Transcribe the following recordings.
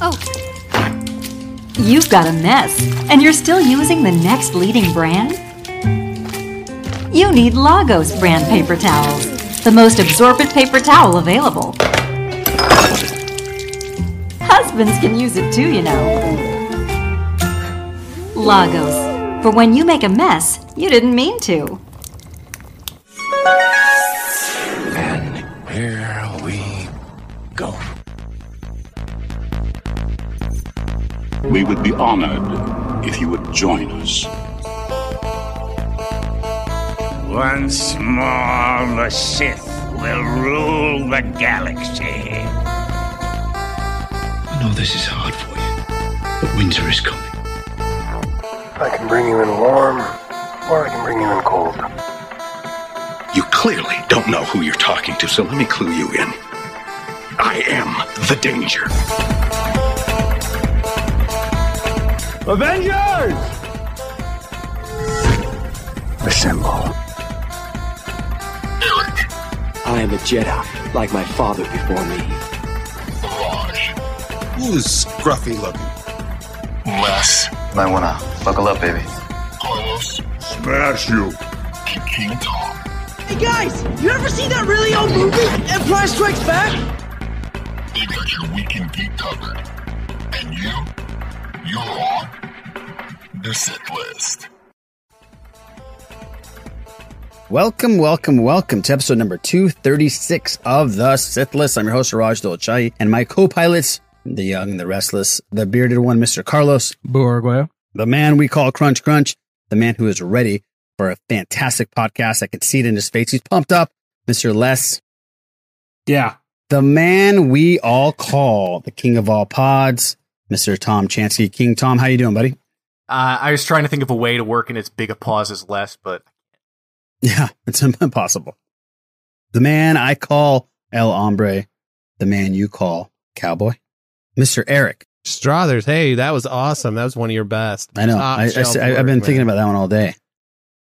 Oh. You've got a mess, and you're still using the next leading brand? You need Lagos brand paper towels, the most absorbent paper towel available. Husbands can use it too, you know. Lagos, for when you make a mess, you didn't mean to. We would be honored if you would join us. Once more, the Sith will rule the galaxy. I know this is hard for you, but winter is coming. I can bring you in warm, or I can bring you in cold. You clearly don't know who you're talking to, so let me clue you in. I am the danger. Avengers! Assemble. I am a Jedi, like my father before me. Who is scruffy looking? Les. Might wanna buckle up, baby. Carlos. Smash you. And King Tom. Hey guys, you ever see that really old movie, Empire Strikes Back? They got your weekend geek covered. And you? You're on the Sith List. Welcome, welcome, welcome to episode number 236 of The Sith List. I'm your host, Raj Dolachai, and my co-pilots, the young, the restless, the bearded one, Mr. Carlos. Borgueo. The man we call Crunch Crunch, the man who is ready for a fantastic podcast. I can see it in his face. He's pumped up. Mr. Les. Yeah. The man we all call the king of all pods, Mr. Tom Chansky. King Tom, how you doing, buddy? Uh, I was trying to think of a way to work in as big a pause as Les, but yeah, it's impossible. The man I call El Hombre, the man you call Cowboy, Mr. Eric Strothers. Hey, that was awesome. That was one of your best. I know. I, I, I, have been thinking about that one all day.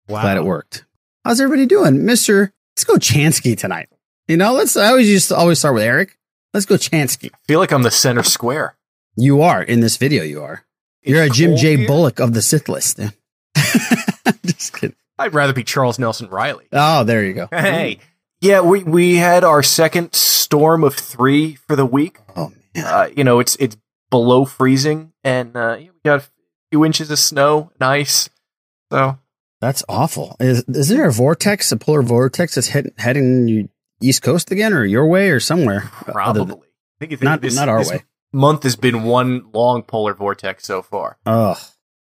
Wow. Glad it worked. How's everybody doing, Mister? Let's go Chansky tonight. You know, let's. I always used to always start with Eric. Let's go Chansky. I feel like I'm the center square. You are in this video. You are. You're a Jim J. Bullock of the Sith list. Just kidding. I'd rather be Charles Nelson Reilly. Oh, there you go. Hey, yeah, we we had our second storm of three for the week. Oh man, uh, you know it's it's below freezing, and uh, we got a few inches of snow and ice. So that's awful. Is is there a vortex, a polar vortex that's head, heading east coast again, or your way, or somewhere? Probably. Than, I think, not this, not our this way. Month has been one long polar vortex so far. Oh,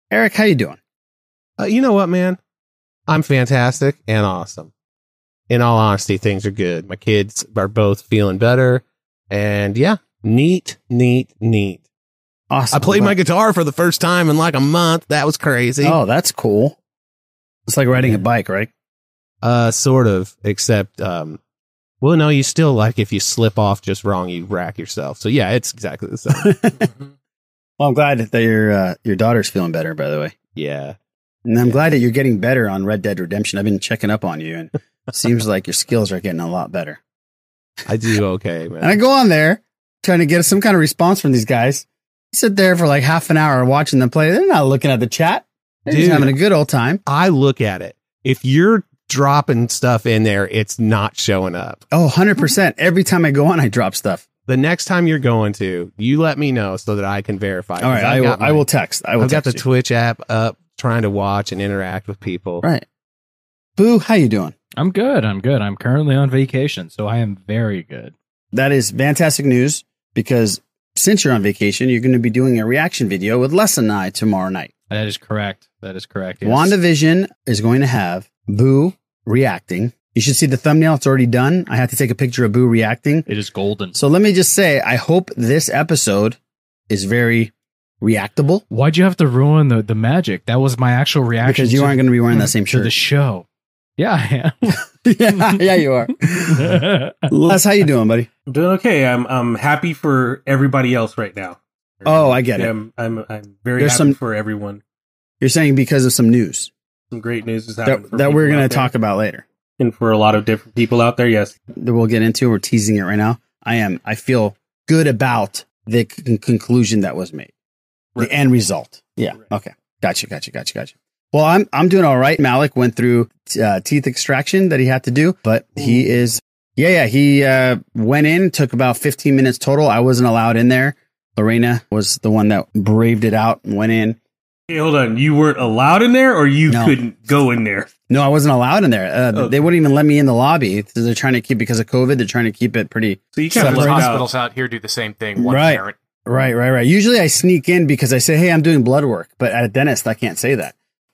Eric, how you doing? Uh, you know what, man? I'm fantastic and awesome. In all honesty, things are good. My kids are both feeling better. And yeah, neat, neat, neat. Awesome. I played my guitar for the first time in like a month. That was crazy. Oh, that's cool. It's like riding a bike, right? Uh, sort of, except, um, well, no, you still like if you slip off just wrong, you rack yourself. So yeah, it's exactly the same. well, I'm glad that your uh, your daughter's feeling better. By the way, yeah, and I'm yeah. glad that you're getting better on Red Dead Redemption. I've been checking up on you, and it seems like your skills are getting a lot better. I do okay, man. and I go on there trying to get some kind of response from these guys. I sit there for like half an hour watching them play. They're not looking at the chat. They're Dude, just having a good old time. I look at it. If you're dropping stuff in there, it's not showing up. Oh, 100%. Every time I go on, I drop stuff. The next time you're going to, you let me know so that I can verify. All right, I will, my, I will text. I will I've got the you. Twitch app up trying to watch and interact with people. Right. Boo, how you doing? I'm good. I'm good. I'm currently on vacation, so I am very good. That is fantastic news because since you're on vacation, you're going to be doing a reaction video with Les and I tomorrow night. That is correct. That is correct. Yes. WandaVision is going to have Boo reacting. You should see the thumbnail. It's already done. I had to take a picture of Boo reacting. It is golden. So let me just say, I hope this episode is very reactable. Why'd you have to ruin the, the magic? That was my actual reaction. Because you to, aren't going to be wearing that same to shirt. the show. Yeah, I am. yeah, yeah, you are. Les, how you doing, buddy? I'm doing okay. I'm I'm happy for everybody else right now. Oh, I get it. I'm I'm, I'm very There's happy some- for everyone. You're saying because of some news Some great news is happening that, that we're going to talk about later. and for a lot of different people out there. Yes, That we'll get into. We're teasing it right now. I am. I feel good about the con- conclusion that was made, the end result. Yeah. Okay. Gotcha. Gotcha. Gotcha. Gotcha. Well, I'm I'm doing all right. Malik went through uh, teeth extraction that he had to do, but he is yeah yeah he uh, went in took about 15 minutes total. I wasn't allowed in there. Lorena was the one that braved it out and went in. Hey, hold on. You weren't allowed in there, or you No. couldn't go in there? No, I wasn't allowed in there. Uh, Oh. They wouldn't even let me in the lobby. They're trying to keep because of COVID. They're trying to keep it pretty. So you can't the separate. hospitals out here do the same thing. One Right. parent. Right, right, right. Usually I sneak in because I say, "Hey, I'm doing blood work," but at a dentist I can't say that.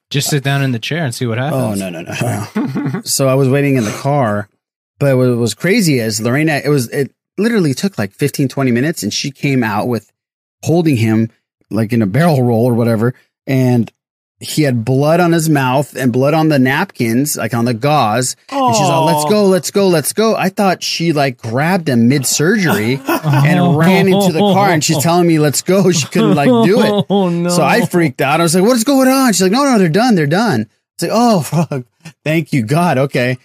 Just sit down in the chair and see what happens. Oh no, no, no. so I was waiting in the car, but what was crazy is Lorena. It was it literally took like 15, 20 minutes, and she came out with holding him like in a barrel roll or whatever, and he had blood on his mouth and blood on the napkins, like on the gauze. And she's like, "Let's go, let's go, let's go." I thought she like grabbed him mid surgery and ran into the car, and she's telling me, "Let's go." She couldn't like do it. Oh no! So I freaked out. I was like, "What's going on?" She's like, "No, no, they're done. They're done." It's like, "Oh, fuck. Thank you, God." Okay.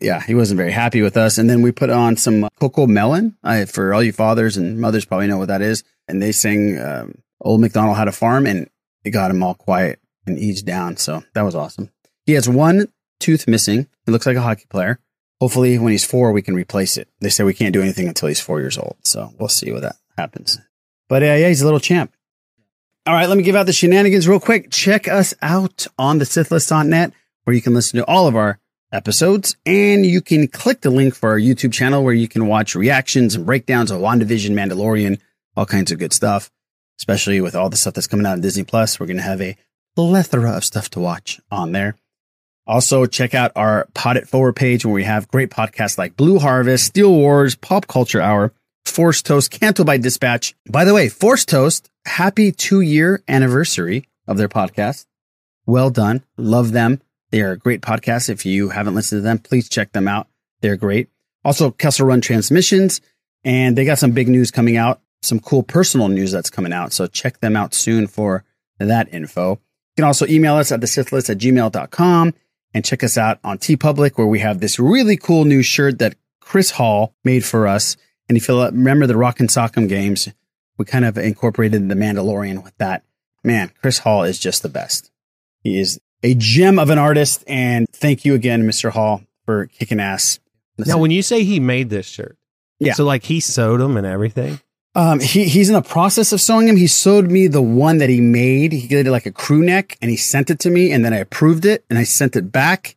Yeah, he wasn't very happy with us. And then we put on some CoComelon I, for all you fathers and mothers probably know what that is. And they sing um, "Old McDonald Had a Farm," and it got him all quiet and eased down. So that was awesome. He has one tooth missing. He looks like a hockey player. Hopefully, when he's four, we can replace it. They say we can't do anything until he's four years old. So we'll see what that happens. But uh, yeah, he's a little champ. All right, let me give out the shenanigans real quick. Check us out on the SithList.net where you can listen to all of our episodes and you can click the link for our YouTube channel where you can watch reactions and breakdowns of WandaVision, Mandalorian, all kinds of good stuff, especially with all the stuff that's coming out on Disney Plus. We're going to have a plethora of stuff to watch on there. Also, check out our Pod It Forward page where we have great podcasts like Blue Harvest, Steel Wars, Pop Culture Hour, Force Toast, Canto Bight Dispatch. By the way, Force Toast, happy two year anniversary of their podcast. Well done. Love them. They are great podcast. If you haven't listened to them, please check them out. They're great. Also, Kessel Run Transmissions, and they got some big news coming out, some cool personal news that's coming out. So check them out soon for that info. You can also email us at the Sithlist at gmail.com and check us out on TeePublic, where we have this really cool new shirt that Chris Hall made for us. And if you remember the Rock and Sock'em games, we kind of incorporated the Mandalorian with that. Man, Chris Hall is just the best. He is a gem of an artist. And thank you again, Mr. Hall, for kicking ass. Now, when you say he made this shirt, Yeah. so like he sewed them and everything. Um, he, he's in the process of sewing him. He sewed me the one that he made. He did like a crew neck and he sent it to me and then I approved it and I sent it back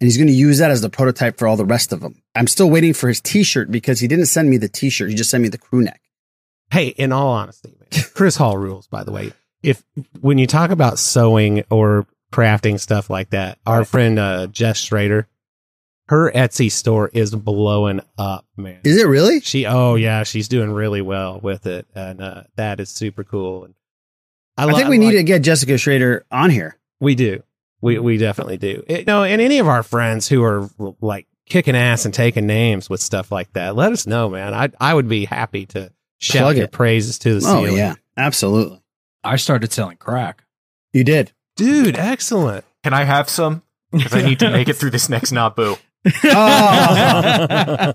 and he's going to use that as the prototype for all the rest of them. I'm still waiting for his t-shirt because he didn't send me the t-shirt. He just sent me the crew neck. Hey, in all honesty, man, Chris Hall rules. By the way, if when you talk about sewing or crafting stuff like that, our friend uh, Jess Schrader, her Etsy store is blowing up, man. Is it really? She, oh yeah, she's doing really well with it, and uh, that is super cool. And I, lo- think we like- need to get Jessica Schrader on here. We do. We we definitely do. It, no, and any of our friends who are like kicking ass and taking names with stuff like that, let us know, man. I I would be happy to shout Plug your it. praises to the Oh ceiling. yeah, absolutely. I started selling crack. You did. Dude, excellent. Can I have some? Because I need to make it through this next Nabu. Oh.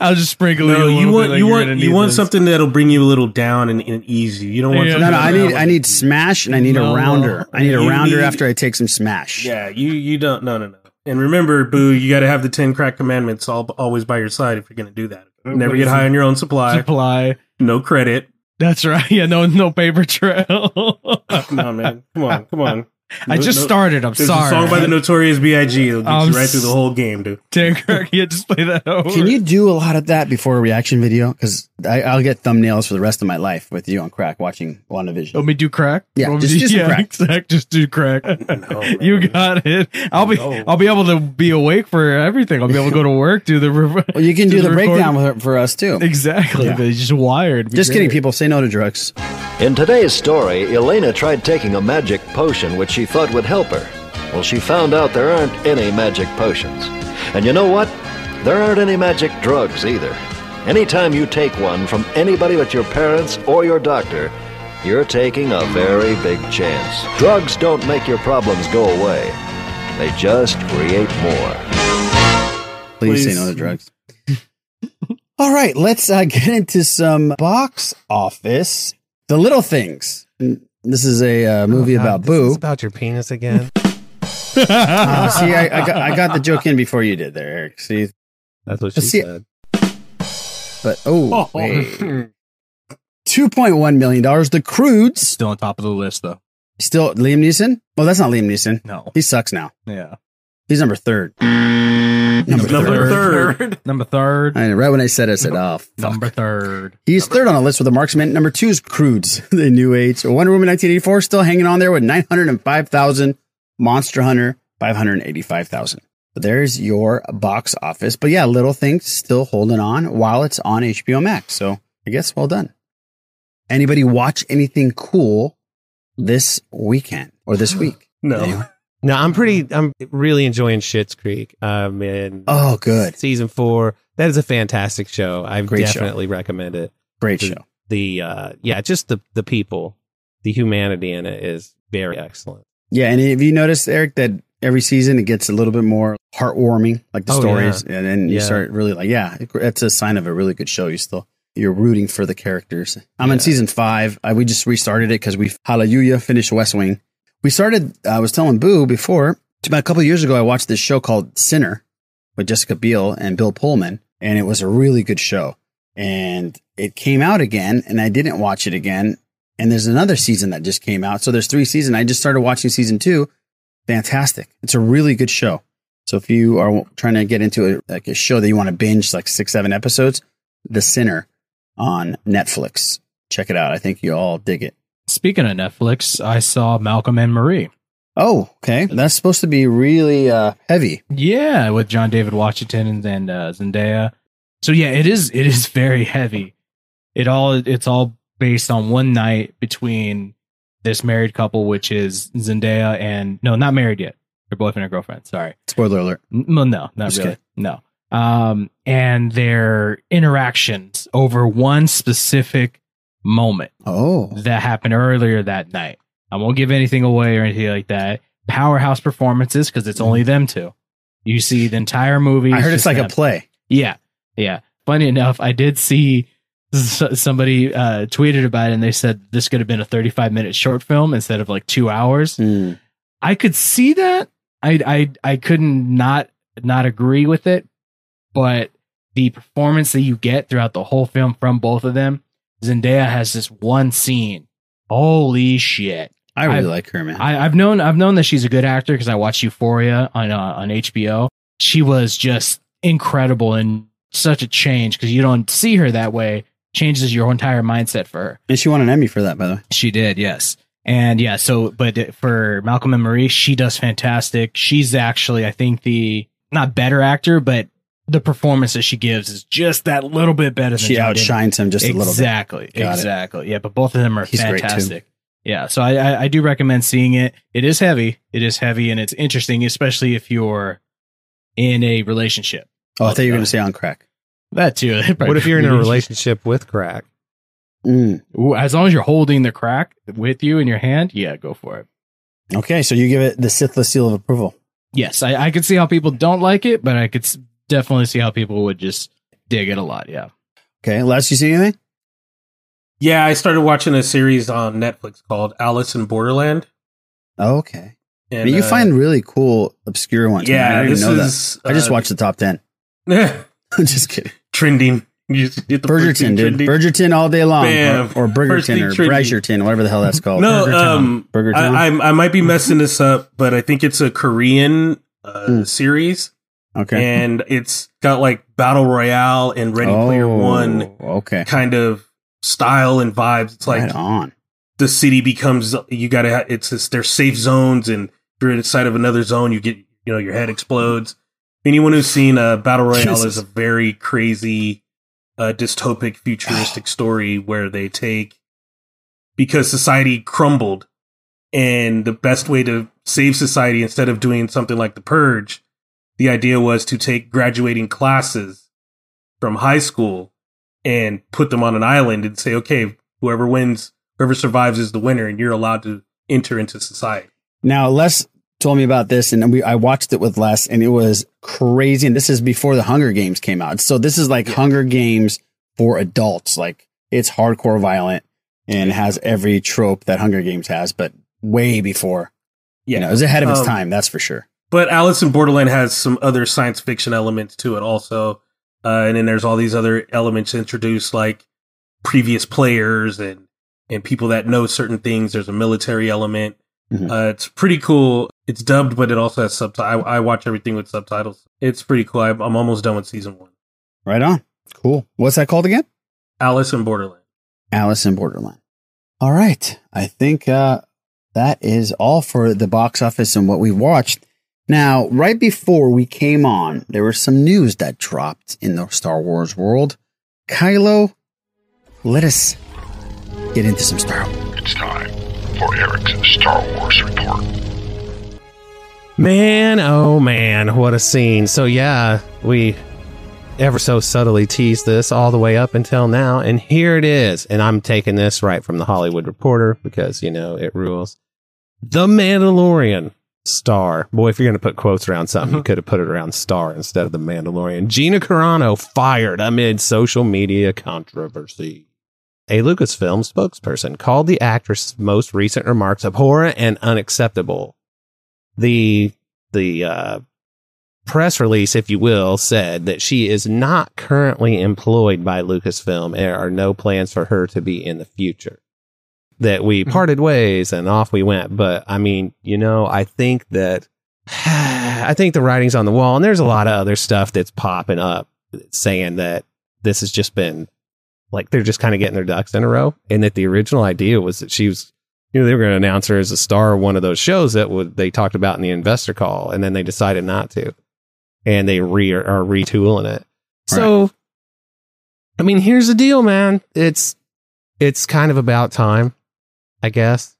I'll just sprinkle it. No, a you want like you you're want you want this. something that'll bring you a little down and, and ease you. You don't want Yeah. No, no, I that'll- need I need smash and I need No, a rounder. I need a rounder need- after I take some smash. Yeah, you you don't. No, no, no. And remember, Boo, you got to have the ten crack commandments all, always by your side if you're going to do that. Oh, Never What get high it? on your own supply. Supply. No credit. That's right. Yeah, no, no paper trail. On, man. Come on, come on. I No- just no- started. I'm There's sorry. a song by the Notorious B.I.G. It'll get I'm you right through the whole game, dude. Ten crack. Yeah, just play that over. Can you do a lot of that before a reaction video? Because I'll get thumbnails for the rest of my life with you on crack watching WandaVision. Want me to do crack? Yeah, Want me just do some yeah, crack. exact, Just do crack. you got it. I'll be. I'll be able to be awake for everything. I'll be able to go to work. Do the. Re- Well, you can do the recording. breakdown with, for us too. Exactly. Yeah. They're just wired. Be Just kidding, people. Say no to drugs. In today's story, Elena tried taking a magic potion which she thought would help her. Well, she found out there aren't any magic potions. And you know what? There aren't any magic drugs either. Anytime you take one from anybody but your parents or your doctor, you're taking a very big chance. Drugs don't make your problems go away, they just create more. Please, Please. say no to drugs. All right, let's uh, get into some box office. The Little Things. This is a uh, movie Oh, God, about this Boo. is about your penis again. Uh, see, I, I, got, I got the joke in before you did there, Eric. See, That's what she See- said. but oh, wait. two point one million dollars. The Croods Still on top of the list though. still Liam Neeson. Oh, that's not Liam Neeson. No. He sucks now. Yeah. He's number third. Number, Number third. third. Number third. I know, right when I said it, I said, "Oh, fuck." Number third. He's third on the list with a marksman. Number two is Croods, the New Age. Wonder Woman 1984 still hanging on there with 905,000. Monster Hunter 585,000. But there's your box office. But yeah, Little Things still holding on while it's on HBO Max. So I guess well done. Anybody watch anything cool this weekend or this week? No. Anyone? No, I'm pretty. I'm really enjoying Schitt's Creek. Um, in Oh, good. season four, that is a fantastic show. I Great show. definitely recommend it. Great The- show. The uh, yeah, just the the people, the humanity in it is very excellent. Yeah. And have you noticed, Eric, that every season it gets a little bit more heartwarming, like the Oh, stories. And then you Yeah. start really like, yeah, that's a sign of a really good show. You still, you're rooting for the characters. I'm in season five. I, we just restarted it because we, hallelujah, finished West Wing. We started, uh, I was telling Boo before, about a couple years ago, I watched this show called Sinner with Jessica Biel and Bill Pullman, and it was a really good show. And it came out again, and I didn't watch it again. And there's another season that just came out. So there's three seasons. I just started watching season two. Fantastic. It's a really good show. So if you are trying to get into a, like a show that you want to binge like six, seven episodes, The Sinner on Netflix. Check it out. I think you all dig it. Speaking of Netflix, I saw Malcolm and Marie. Oh, okay. That's supposed to be really uh, heavy. Yeah, with John David Washington and, and uh, Zendaya. So yeah, it is it is very heavy. It all it's all based on one night between this married couple, which is Zendaya and no, not married yet. Their boyfriend and girlfriend. Sorry. Spoiler alert. N- Well, no, not Just really. kidding. No. Um, and their interactions over one specific moment Oh, that happened earlier that night. I won't give anything away or anything like that. Powerhouse performances because it's only them two. You see the entire movie. I heard it's like a play. Yeah, yeah. Funny enough, I did see somebody uh, tweeted about it, and they said this could have been a 35 minute short film instead of like two hours. Hmm. I could see that. I I I couldn't not not agree with it, but the performance that you get throughout the whole film from both of them, Zendaya has this one scene. Holy shit! I really I've- like her, man. I, I've known I've known that she's a good actor because I watched Euphoria on uh, on HBO. She was just incredible and such a change because you don't see her that way. Changes your entire mindset for her. and she won an Emmy for that, by the way. She did, yes. And yeah, so but for Malcolm and Marie, she does fantastic. She's actually, I think, the not better actor, but the performance that she gives is just that little bit better. Than She John outshines him just a little bit. Exactly, it. exactly. Yeah, but both of them are He's fantastic. Yeah, so I, I I do recommend seeing it. It is heavy. It is heavy, and it's interesting, especially if you're in a relationship. Oh, I thought you were going to say on crack. That too. What if you're in a relationship with crack? Mm. Ooh, As long as you're holding the crack with you in your hand, yeah, go for it. Okay, so you give it the Sithless seal of approval. Yes, I, I could see how people don't like it, but I could s- definitely see how people would just dig it a lot. Yeah. Okay, Les, you see anything? Yeah, I started watching a series on Netflix called Alice in Borderland. Oh, okay. And, I you uh, find really cool, obscure ones. Yeah, I didn't this even know is, that. I just uh, watched the top 10. I'm just kidding. trending. You just hit the Bridgerton, dude. trending. Bridgerton all day long. Bam. Or, or First Bridgerton or trending. Bridgerton, whatever the hell that's called. No, Burgertown. um, Burgertown. I, I, I might be messing this up, but I think it's a Korean uh, series, Hmm. Okay. and it's got like battle royale and Ready Player One Okay. kind of style and vibes. It's like right on. the city becomes you got to. It's just, there's safe zones, and if you're inside of another zone, you get you know your head explodes. Anyone who's seen uh, battle royale Jesus. is a very crazy, uh, dystopic, futuristic story where they take because society crumbled, and the best way to save society instead of doing something like the purge, the idea was to take graduating classes from high school and put them on an island and say, okay, whoever wins, whoever survives is the winner, and you're allowed to enter into society. Now, Les told me about this, and we I watched it with Les, and it was crazy. And this is before the Hunger Games came out, so this is like Hunger Games for adults. Like it's hardcore violent and has every trope that Hunger Games has, but way before. Yeah, You know, it was ahead of its Um, time, that's for sure. But Alice in Borderland has some other science fiction elements to it also. Uh, and then there's all these other elements introduced like previous players and, and people that know certain things. There's a military element. Mhm. Uh, it's pretty cool. It's dubbed, but it also has subtitles. I, I watch everything with subtitles. It's pretty cool. I, I'm almost done with season one. Right on. Cool. What's that called again? Alice in Borderland. Alice in Borderland. All right. I think uh, that is all for the box office and what we've watched. Now, right before we came on, there was some news that dropped in the Star Wars world. Kylo, let us get into some Star Wars. It's time for Eric's Star Wars report. Man, oh man, what a scene. So, yeah, we ever so subtly teased this all the way up until now, and here it is. And I'm taking this right from the Hollywood Reporter because, you know, it rules. The Mandalorian star. Boy, if you're going to put quotes around something, you could have put it around star instead of the Mandalorian. Gina Carano fired amid social media controversy. A Lucasfilm spokesperson called the actress' most recent remarks abhorrent and unacceptable the the uh, press release, if you will, said that she is not currently employed by Lucasfilm. and There are no plans for her to be in the future. That we mm-hmm. parted ways and off we went. But I mean, you know, I think that I think the writing's on the wall, and there's a lot of other stuff that's popping up saying that this has just been like they're just kind of getting their ducks in a row, and that the original idea was that she was you know, they were going to announce her as a star of one of those shows that would they talked about in the investor call, and then they decided not to, and they re are retooling it. So, I mean, here's the deal, man. It's it's kind of about time, I guess.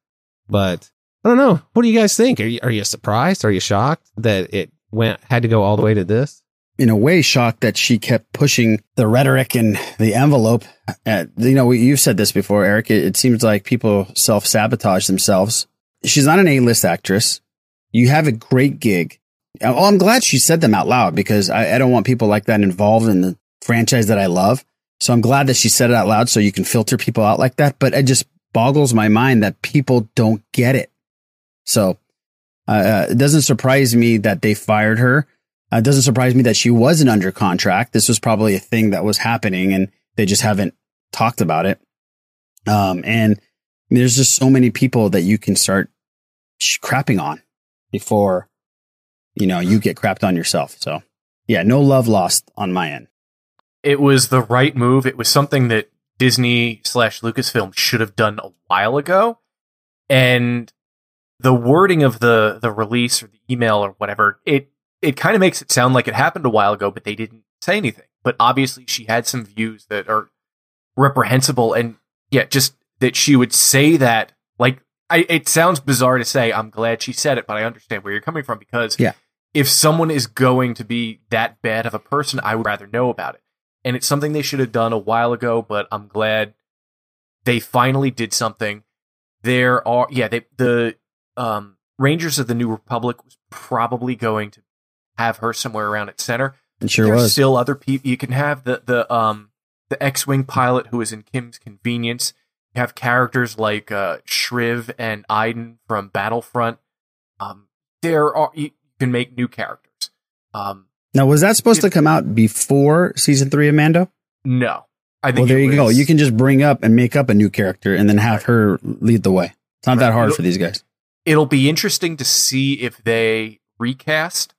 But I don't know. What do you guys think? Are you are you surprised? Are you shocked that it went had to go all the way to this? in a way shocked that she kept pushing the rhetoric and the envelope. At, you know, you've said this before, Eric. It, it seems like people self sabotage themselves. She's not an A list actress. You have a great gig. Oh, I'm glad she said them out loud because I, I don't want people like that involved in the franchise that I love. So I'm glad that she said it out loud so you can filter people out like that. But it just boggles my mind that people don't get it. So uh, it doesn't surprise me that they fired her. Uh, it doesn't surprise me that she wasn't under contract. This was probably a thing that was happening and they just haven't talked about it. Um, and there's just so many people that you can start crapping on before, you know, you get crapped on yourself. So yeah, no love lost on my end. It was the right move. It was something that Disney slash Lucasfilm should have done a while ago. And the wording of the the release or the email or whatever, it it kind of makes it sound like it happened a while ago, but they didn't say anything. But obviously, she had some views that are reprehensible, and yeah, just that she would say that. Like, I, it sounds bizarre to say. I'm glad she said it, but I understand where you're coming from because Yeah. if someone is going to be that bad of a person, I would rather know about it. And it's something they should have done a while ago, but I'm glad they finally did something. There are, yeah, they, the um, Rangers of the New Republic was probably going to have her somewhere around at center. It sure There's was. still other people. You can have the the um the X-wing pilot who is in Kim's Convenience. You have characters like uh, Shriv and Iden from Battlefront. Um, there are you can make new characters. Um, Now, was that supposed to come out before season three of Mando? no, I think Well, there it you go. You can just bring up and make up a new character and then have her lead the way. It's not that hard for these guys. it'll be interesting to see if they recast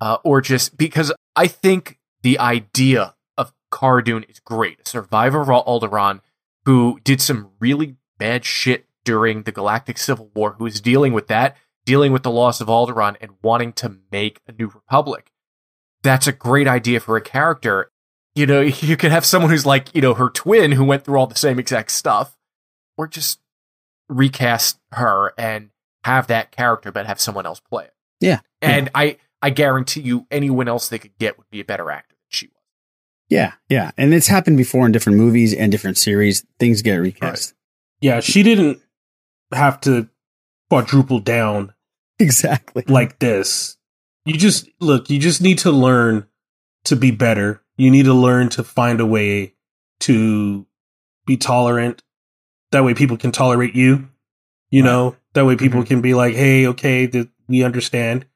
uh, or just because I think the idea of Cara Dune is great. A survivor of Alderaan who did some really bad shit during the Galactic Civil War, who is dealing with that, dealing with the loss of Alderaan, and wanting to make a new republic. That's a great idea for a character. You know, you can have someone who's like, you know, her twin who went through all the same exact stuff, or just recast her and have that character but have someone else play it. Yeah. And I I guarantee you anyone else they could get would be a better actor than she was. Yeah, yeah. And it's happened before in different movies and different series. Things get recast. Yeah, she didn't have to quadruple down exactly like this. You just look, you just need to learn to be better. You need to learn to find a way to be tolerant. That way people can tolerate you. You know, that way people mm-hmm. can be like, "Hey, okay, th- we understand."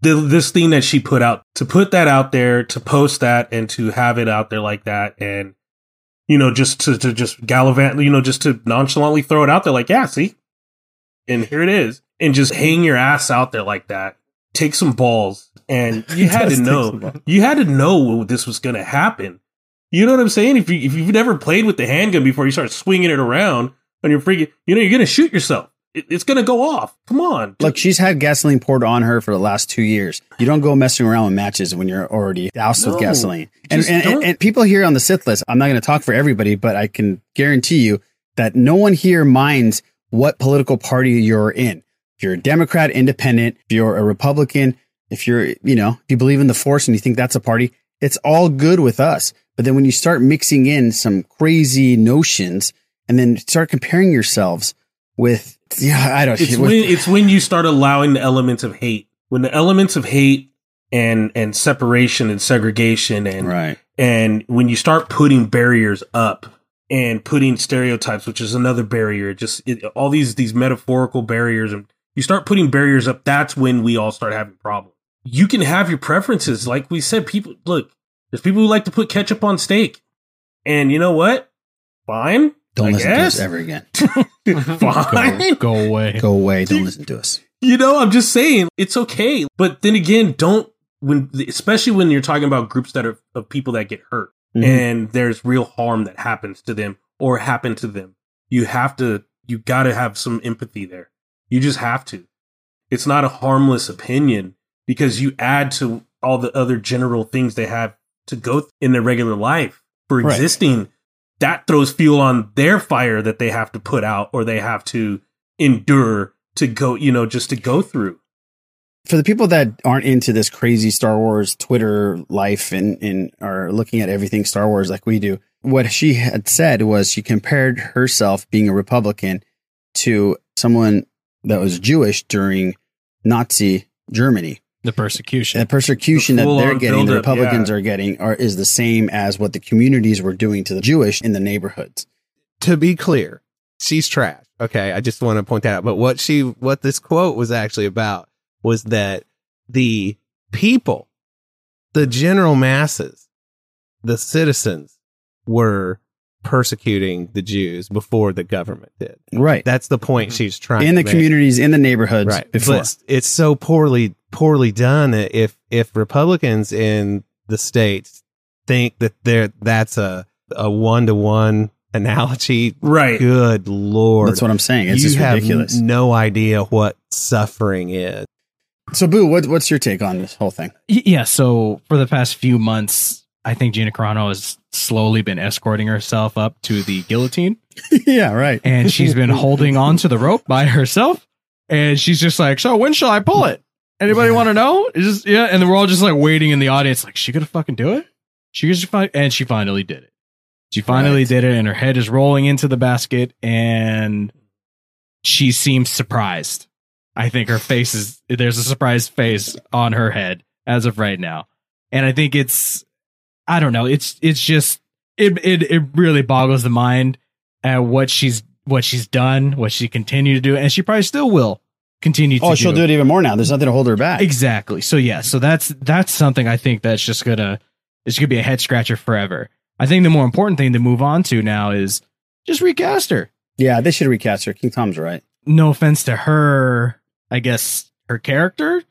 The, this thing that she put out to put that out there, to post that, and to have it out there like that, and you know, just to, to just gallivant, you know, just to nonchalantly throw it out there, like, yeah, see, and here it is, and just hang your ass out there like that. Take some balls, and you had to know, you had to know this was going to happen. You know what I'm saying? If you if you've never played with the handgun before, you start swinging it around and you're freaking, you know, you're going to shoot yourself. It, it's going to go off. Come on, Look, she's had gasoline poured on her for the last two years. You don't go messing around with matches when you're already doused with gasoline. And, and, and, and people here on the Sith list, I'm not going to talk for everybody, but I can guarantee you that no one here minds what political party you're in. If you're a Democrat, independent, if you're a Republican, if you're, you know, if you believe in the force and you think that's a party, it's all good with us. But then when you start mixing in some crazy notions and then start comparing yourselves with, yeah, I don't it's with- when it's when you start allowing the elements of hate when the elements of hate and and separation and segregation and right and when you start putting barriers up and putting stereotypes which is another barrier just it, all these these metaphorical barriers and you start putting barriers up that's when we all start having problems you can have your preferences like we said people look there's people who like to put ketchup on steak and you know what fine Don't I listen to us ever again. fine Go away. Go away. Don't listen to us. You know, I'm just saying it's okay. But then again, don't when especially when you're talking about groups that are of people that get hurt Mhm. and there's real harm that happens to them or happened to them. You have to you got to have some empathy there. You just have to. It's not a harmless opinion because you add to all the other general things they have to go th- in their regular life for Right. existing. That throws fuel on their fire that they have to put out or they have to endure to go, you know, just to go through. For the people that aren't into this crazy Star Wars Twitter life and, and are looking at everything Star Wars like we do, what she had said was she compared herself being a Republican to someone that was Jewish during Nazi Germany. The persecution. The persecution The that they're getting, the buildup, Republicans yeah. are getting, are is the same as what the communities were doing to the Jewish in the neighborhoods. to be clear, she's trash. Okay, I just want to point that out. But what she, what this quote was actually about was that the people, the general masses, the citizens were persecuting the Jews before the government did. Right. That's the point mm-hmm. she's trying In to the make. communities, in the neighborhoods right before. But it's, it's so poorly poorly done that if if republicans in the states think that they're that's a a one-to-one analogy Right. good lord That's what I'm saying. It's you just have ridiculous. n- no idea what suffering is So, Boo, what, what's your take on this whole thing? Yeah, so for the past few months, I think Gina Carano has slowly been escorting herself up to the guillotine, yeah, right. and she's been holding on to the rope by herself, and she's just like, "So when shall I pull it? Anybody want to know?" Just yeah, and then we're all just like waiting in the audience, like, "She gonna fucking do it? She fi-" and she finally did it. She finally Right. did it, and her head is rolling into the basket, and she seems surprised. I think her face is there's a surprised face on her head as of right now. And I think it's I don't know, it's it's just it it it really boggles the mind at what she's what she's done, what she continued to do, and she probably still will continue to Oh, she'll do it even more now. There's nothing to hold her back. Exactly. So yeah, so that's that's something I think that's just gonna it's gonna be a head scratcher forever. I think the more important thing to move on to now is just recast her. Yeah, they should recast her. King Tom's right. No offense to her, I guess her character.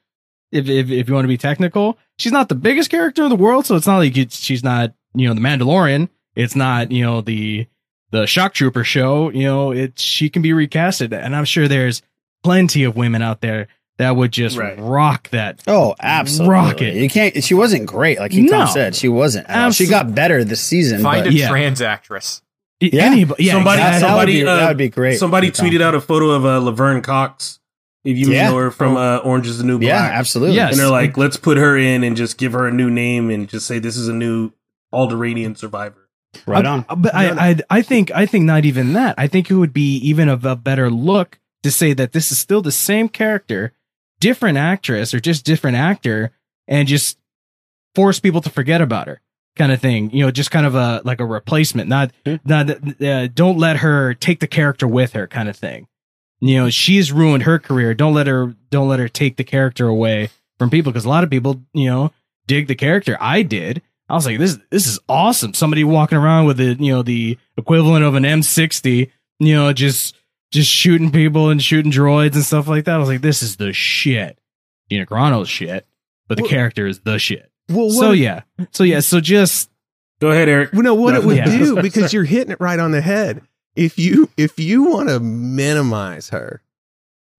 If if if you want to be technical, she's not the biggest character in the world, so it's not like it's, she's not you know the Mandalorian. It's not you know the the Shock Trooper show. You know it she can be recasted, and I'm sure there's plenty of women out there that would just Right. rock that. Oh, absolutely. Rock it. You can't. She wasn't great, like King No. Said. She wasn't. at. She got better this season. Find but a Yeah. trans actress. Yeah. Anybody, yeah, somebody, that- that would be- uh, that would be great. Somebody tweeted out a photo of uh, Laverne Cox. If you Yeah. know her from uh, Orange Is the New Black, yeah, absolutely. Yes. and they're like, let's put her in and just give her a new name and just say this is a new Alderaanian survivor. right on. I- But I, I, I think, I think not even that. I think it would be even of a better look to say that this is still the same character different actress or just different actor and just force people to forget about her kind of thing you know just kind of a like a replacement not not uh, don't let her take the character with her kind of thing you know she's ruined her career. Don't let her don't let her take the character away from people because a lot of people you know dig the character. I did. I was like this this is awesome. Somebody walking around with the you know the equivalent of an m60 you know just just shooting people and shooting droids and stuff like that. I was like this is the shit. Gina carano's shit but the character is the shit. Well, so what- yeah. So yeah. So just Go ahead, Eric. You know what it would Yeah. do because you're hitting it right on the head. If you if you want to minimize her,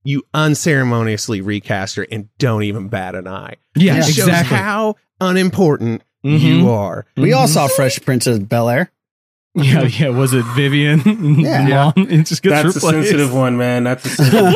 you unceremoniously recast her and don't even bat an eye. Yeah, It shows exactly. how unimportant Mhm. you are. We all Mhm. saw Fresh Prince of Bel Air. yeah yeah was it vivian Yeah. mom it just gets That's a sensitive one, man. That's a sensitive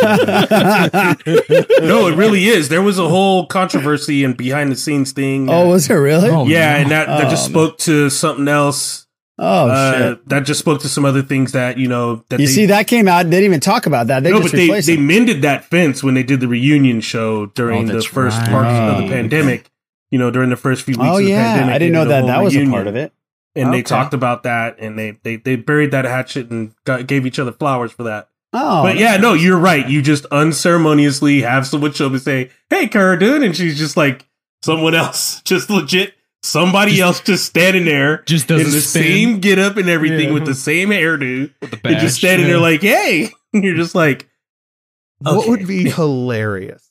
one. no, it really is. There was a whole controversy and behind the scenes thing. Oh, was there really? Oh, yeah, no. and that, that just Oh, spoke to something else. Oh uh, shit! That just spoke to some other things that you know. That You they, see, that came out. They didn't even talk about that. They no, just but they replaced they mended that fence when they did the reunion show during Oh, the first right. part of the Oh, pandemic. You know, during the first few weeks. Oh of the yeah, pandemic, I didn't know that that was a part of it. and Okay. they talked about that, and they they they buried that hatchet and got, gave each other flowers for that. Oh, but yeah, no, you're right. You just unceremoniously have someone show up and say, "Hey, Cara Dune," and she's just like someone else, just legit somebody else, just standing there, just does in the spin. same get up and everything Yeah. with the same hairdo, With the and just standing there like, "Hey," and you're just like, What would be hilarious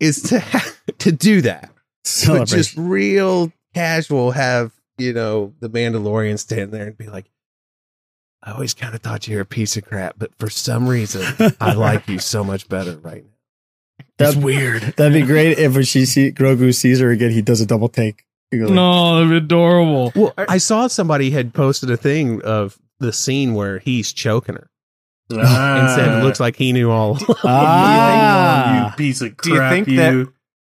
is to ha- to do that, but just real casual. Have you know the Mandalorian stand there and be like, "I always kind of thought you were a piece of crap, but for some reason, I like you so much better right now." That's weird. That'd be great if when she see Grogu sees her again, he does a double take. He goes like, no that'd be adorable Well, I saw somebody had posted a thing of the scene where he's choking her and said it looks like he knew all. along." Ah. you piece of crap. Do you think you. that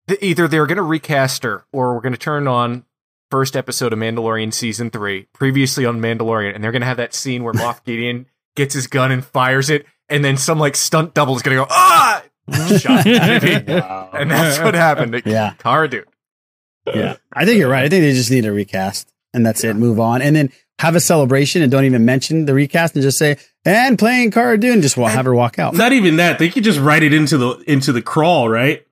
th- either they're going to recast her or we're going to turn on first episode of Mandalorian season three, previously on Mandalorian, and they're going to have that scene where Moff Gideon gets his gun and fires it, and then some like stunt double is going to go ah, shot, and that's what happened. to Yeah. Cara Dune. Yeah, I think you're right. I think they just need a recast, and that's it. Move on, and then have a celebration, and don't even mention the recast, and just say and playing Cara Dune. Just wa- have her walk out. Not even that. They could just write it into the into the crawl, right?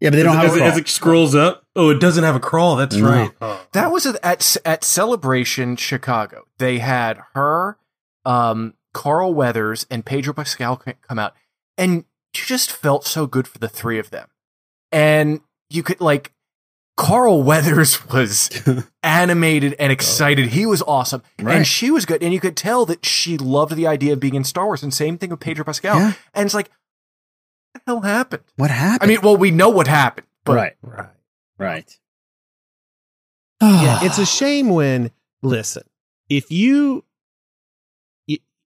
Yeah, but they don't as, have as, a it- crawl. as it scrolls up. Oh, it doesn't have a crawl. That's No. right. That was at at, at Celebration Chicago. They had her, um, Carl Weathers, and Pedro Pascal come out, and you just felt so good for the three of them. And you could like, Carl Weathers was animated and oh, excited. He was awesome, Right. and she was good. And you could tell that she loved the idea of being in Star Wars. And same thing with Pedro Pascal. Yeah. And it's like, what the hell happened? What happened? I mean, well, we know what happened, but right, Right. right. yeah, it's a shame when listen, if you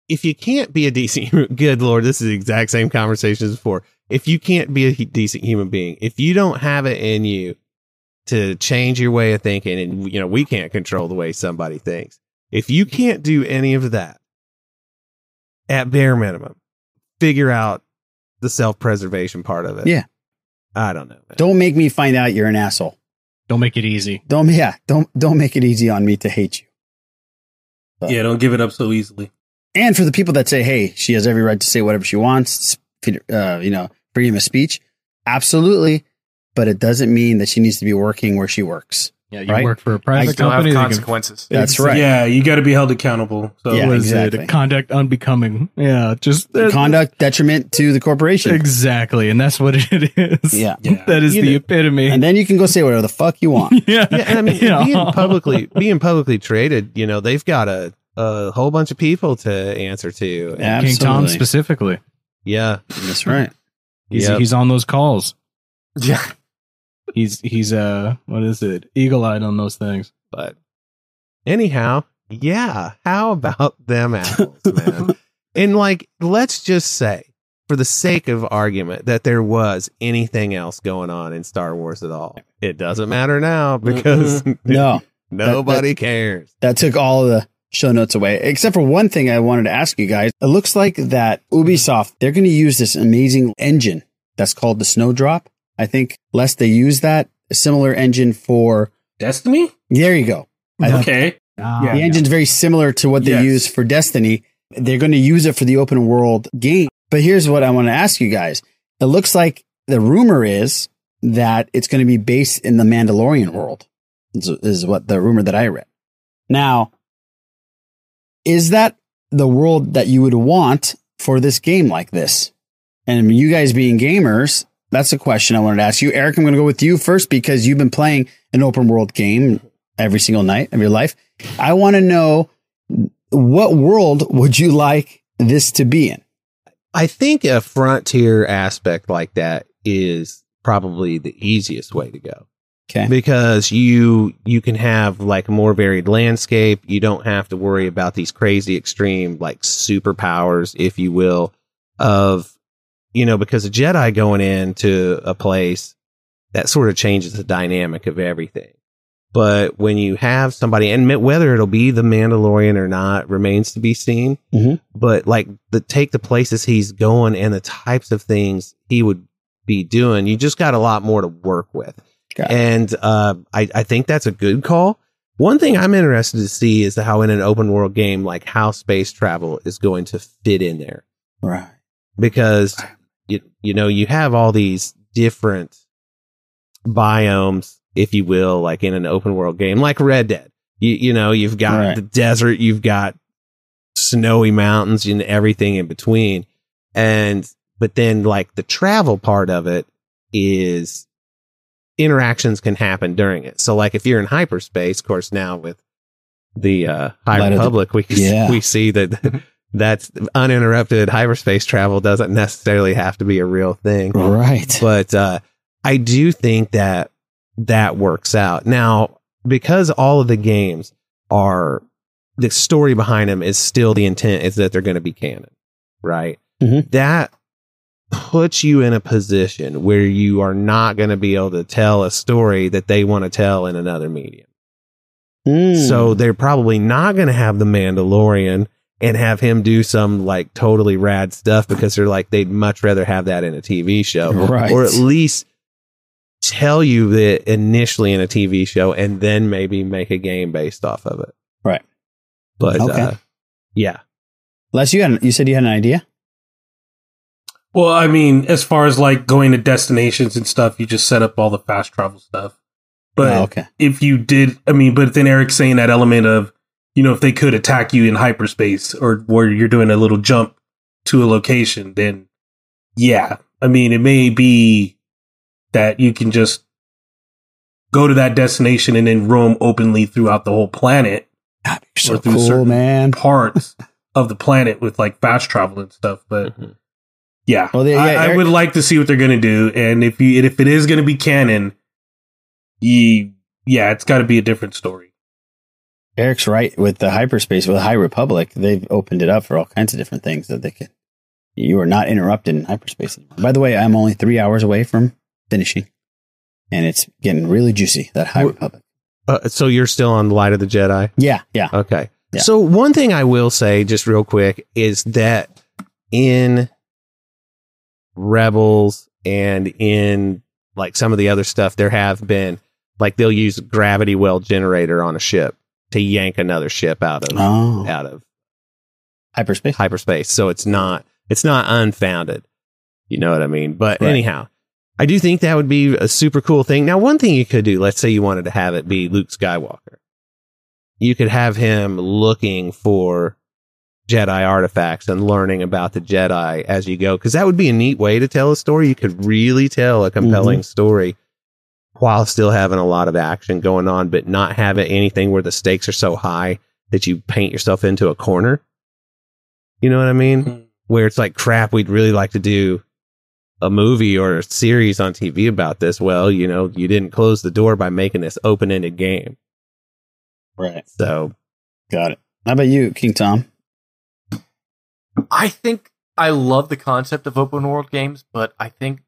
if you can't be a decent human, good lord, this is the exact same conversation as before. If you can't be a he- decent human being, if you don't have it in you to change your way of thinking, and you know we can't control the way somebody thinks. If you can't do any of that, at bare minimum, figure out the self preservation part of it. Yeah. I don't know. man. Don't make me find out you're an asshole. don't make it easy Don't yeah. Don't don't make it easy on me to hate you. Yeah, don't give it up so easily. And for the people that say, "Hey, she has every right to say whatever she wants," uh, you know, freedom of speech, absolutely. But it doesn't mean that she needs to be working where she works. yeah you Right? work for a private still have company they can- consequences. That's right. Yeah, you got to be held accountable. So Yeah. what is exactly. it conduct unbecoming yeah just Conduct detriment to the corporation. exactly and that's what it is Yeah. Yeah. that is You the know- epitome And then you can go say whatever the fuck you want. yeah yeah, and I mean, Yeah. being publicly being publicly traded, you know, they've got a a whole bunch of people to answer to. And, King Tom specifically yeah, That's right. He's Yep. he's on those calls Yeah. he's he's uh what is it eagle eyed on those things but anyhow, yeah. How about them apples, man? and like, let's just say, for the sake of argument, that there was anything else going on in Star Wars at all. It doesn't matter now because No, nobody cares. that took all the show notes away, except for one thing I wanted to ask you guys. It looks like that Ubisoft they're going to use this amazing engine that's called the Snowdrop. I think lest they use that a similar engine for Destiny. There you go. I Okay. Ah, the engine's very similar to what they Yes. use for Destiny. They're going to use it for the open world game. But here's what I want to ask you guys. It looks like the rumor is that it's going to be based in the Mandalorian world. Is, is what the rumor that I read. Now, is that the world that you would want for this game like this? And you guys being gamers, that's a question I wanted to ask you. Eric, I'm going to go with you first because you've been playing an open world game every single night of your life. I want to know what world would you like this to be in? I think a frontier aspect like that is probably the easiest way to go. Okay. Because you you can have like a more varied landscape. You don't have to worry about these crazy extreme like superpowers, if you will, of you know, because a Jedi going into a place that sort of changes the dynamic of everything. But when you have somebody, and whether it'll be the Mandalorian or not remains to be seen. Mhm. But like the take the places he's going and the types of things he would be doing, you just got a lot more to work with. Got. And uh, I, I think that's a good call. One thing I'm interested to see is how in an open world game, like how space travel is going to fit in there Right. because you you know you have all these different biomes, if you will, like in an open world game, like Red Dead. You you know you've got Right. the desert, you've got snowy mountains and everything in between, and but then like the travel part of it is interactions can happen during it. So like if you're in hyperspace, of course now with the uh, High Light of the- Republic, we Yeah. we see that that's uninterrupted hyperspace travel doesn't necessarily have to be a real thing. Right. But uh, I do think that that works out. Now, because all of the games are the story behind them is still the intent is that they're going to be canon, right? Mhm. That puts you in a position where you are not going to be able to tell a story that they want to tell in another medium. Hmm. So they're probably not going to have the Mandalorian and have him do some like totally rad stuff because they're like they'd much rather have that in a TV show, Right. or at least tell you that initially in a TV show and then maybe make a game based off of it. Right. But Okay. uh, yeah, Les, you had you said you had an idea. Well, I mean, as far as like going to destinations and stuff, you just set up all the fast travel stuff. But Oh, okay. if you did, I mean, but then Eric's saying that element of, you know, if they could attack you in hyperspace or where you're doing a little jump to a location, then yeah, I mean, it may be that you can just go to that destination and then roam openly throughout the whole planet So or through cool, certain man. parts of the planet with like fast travel and stuff. But mm-hmm. Yeah, Well, they- I, yeah, I Eric- would like to see what they're gonna do, and if you if it is gonna be canon, you yeah, it's got to be a different story. Eric's right with the hyperspace with the High Republic. They've opened it up for all kinds of different things that they can. You are not interrupted in hyperspace anymore. By the way, I'm only three hours away from finishing, and it's getting really juicy. That High Republic. uh, so you're still on the Light of the Jedi. Yeah, yeah. Okay. Yeah. So one thing I will say, just real quick, is that in Rebels and in like some of the other stuff, there have been like they'll use a gravity well generator on a ship to yank another ship out of Oh. out of hyperspace. Hyperspace. So it's not it's not unfounded. You know what I mean? But Right. anyhow, I do think that would be a super cool thing. Now, one thing you could do, let's say you wanted to have it be Luke Skywalker. You could have him looking for Jedi artifacts and learning about the Jedi as you go, because that would be a neat way to tell a story. You could really tell a compelling mm-hmm. story while still having a lot of action going on, but not have it anything where the stakes are so high that you paint yourself into a corner. You know what I mean? Mm-hmm. Where it's like, crap, we'd really like to do a movie or a series on TV about this. Well, you know, you didn't close the door by making this open ended game. Right. So, got it. How about you, King Tom? I think I love the concept of open world games, but I think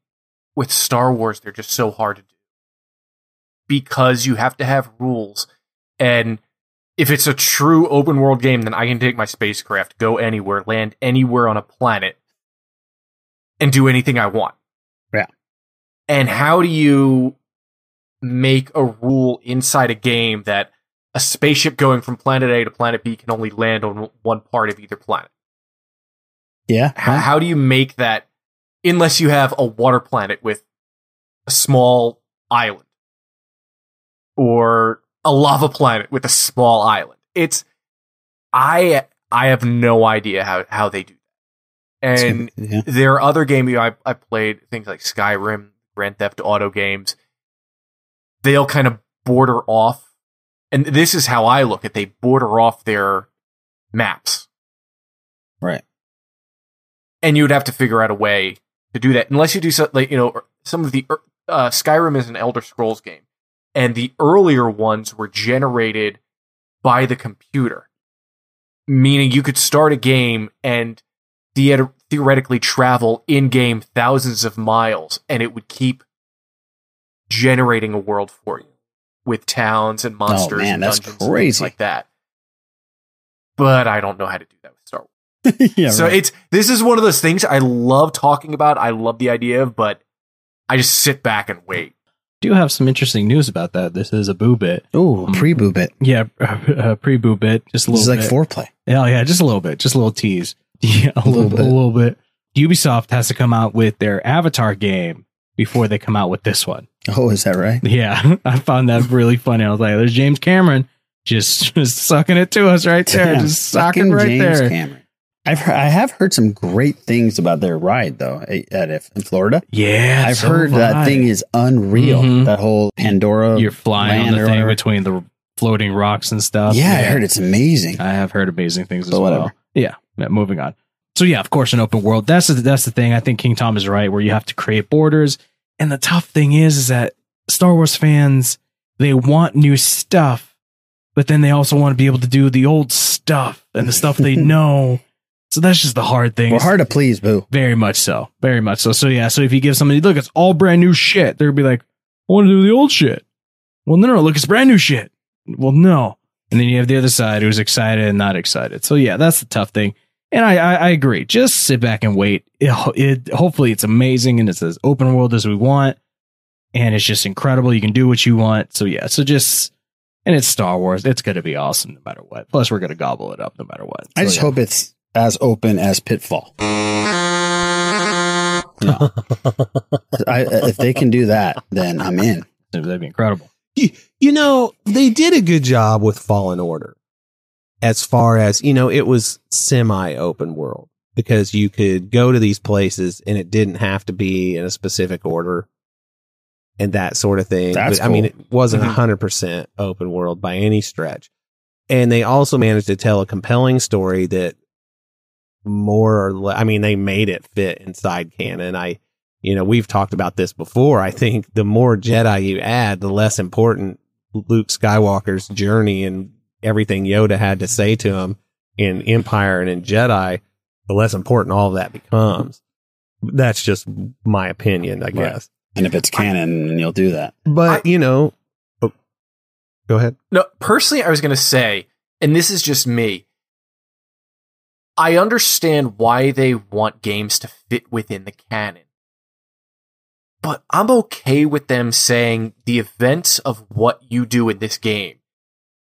with Star Wars, they're just so hard to do because you have to have rules. And if it's a true open world game, then I can take my spacecraft, go anywhere, land anywhere on a planet, and do anything I want. Yeah. And how do you make a rule inside a game that a spaceship going from planet A to planet B can only land on one part of either planet? Yeah. H- how do you make that unless you have a water planet with a small island or a lava planet with a small island? It's I I have no idea how how they do that. And Yeah. there are other games I I played things like Skyrim, Grand Theft Auto games. They'll kind of border off, and this is how I look at. They border off their maps, Right. And you would have to figure out a way to do that, unless you do something like you know some of the er- uh, Skyrim is an Elder Scrolls game, and the earlier ones were generated by the computer, meaning you could start a game and theat- theoretically travel in game thousands of miles, and it would keep generating a world for you with towns and monsters Oh, man, and dungeons and things like that. But I don't know how to do that with Star Wars. yeah. so right. it's this is one of those things I love talking about. I love the idea of, but I just sit back and wait. Do have some interesting news about that. This is a boo bit. Ooh, pre boo bit. Yeah, uh, pre boo bit. Just a This little is like bit. foreplay. Yeah, yeah, just a little bit, just a little tease. Yeah, a, little, little bit. bit. a little bit. Ubisoft has to come out with their Avatar game before they come out with this one. Oh, is that right? Yeah, I found that really funny. I was like, "There's James Cameron just, just sucking it to us right there, Damn, just sucking right James there." Cameron. I've heard, I have heard some great things about their ride though at, if in Florida. Yeah, I've so heard that I. thing is unreal. Mhm. That whole Pandora. You're flying on the thing between the floating rocks and stuff. Yeah, I heard it's amazing. I have heard amazing things as But well. Yeah, yeah, moving on. So yeah, of course, an open world. That's the, that's the thing. I think King Tom is right, where you have to create borders. And the tough thing is, is that Star Wars fans they want new stuff, but then they also want to be able to do the old stuff and the stuff they know. So that's just the hard thing. We're hard to please, boo. Very much so. Very much so. So yeah. So if you give somebody, look, it's all brand new shit, they'll be like, I want to do the old shit. Well, no, no, look, it's brand new shit. Well, no. And then you have the other side who's excited and not excited. So yeah, that's the tough thing. And I, I, I agree. Just sit back and wait. It, it, hopefully it's amazing and it's as open world as we want. And it's just incredible. You can do what you want. So yeah. So just, and it's Star Wars. It's going to be awesome no matter what. Plus we're going to gobble it up no matter what. I just yeah. hope it's as open as Pitfall. No. I, if they can do that, then I'm in. That'd be incredible. You, you know, they did a good job with Fallen Order as far as, you know, it was semi open world because you could go to these places and it didn't have to be in a specific order and that sort of thing. That's But, I mean, it wasn't a Mhm. 100% open world by any stretch. And they also managed to tell a compelling story that more or less, I mean, they made it fit inside canon. I, you know, we've talked about this before. I think the more Jedi you add, the less important Luke Skywalker's journey and everything Yoda had to say to him in Empire and in Jedi, the less important all of that becomes. That's just my opinion, I guess. And if it's canon, then you'll do that. But, you know, oh, go ahead. No, personally, I was going to say, and this is just me. I understand why they want games to fit within the canon. But I'm okay with them saying the events of what you do in this game.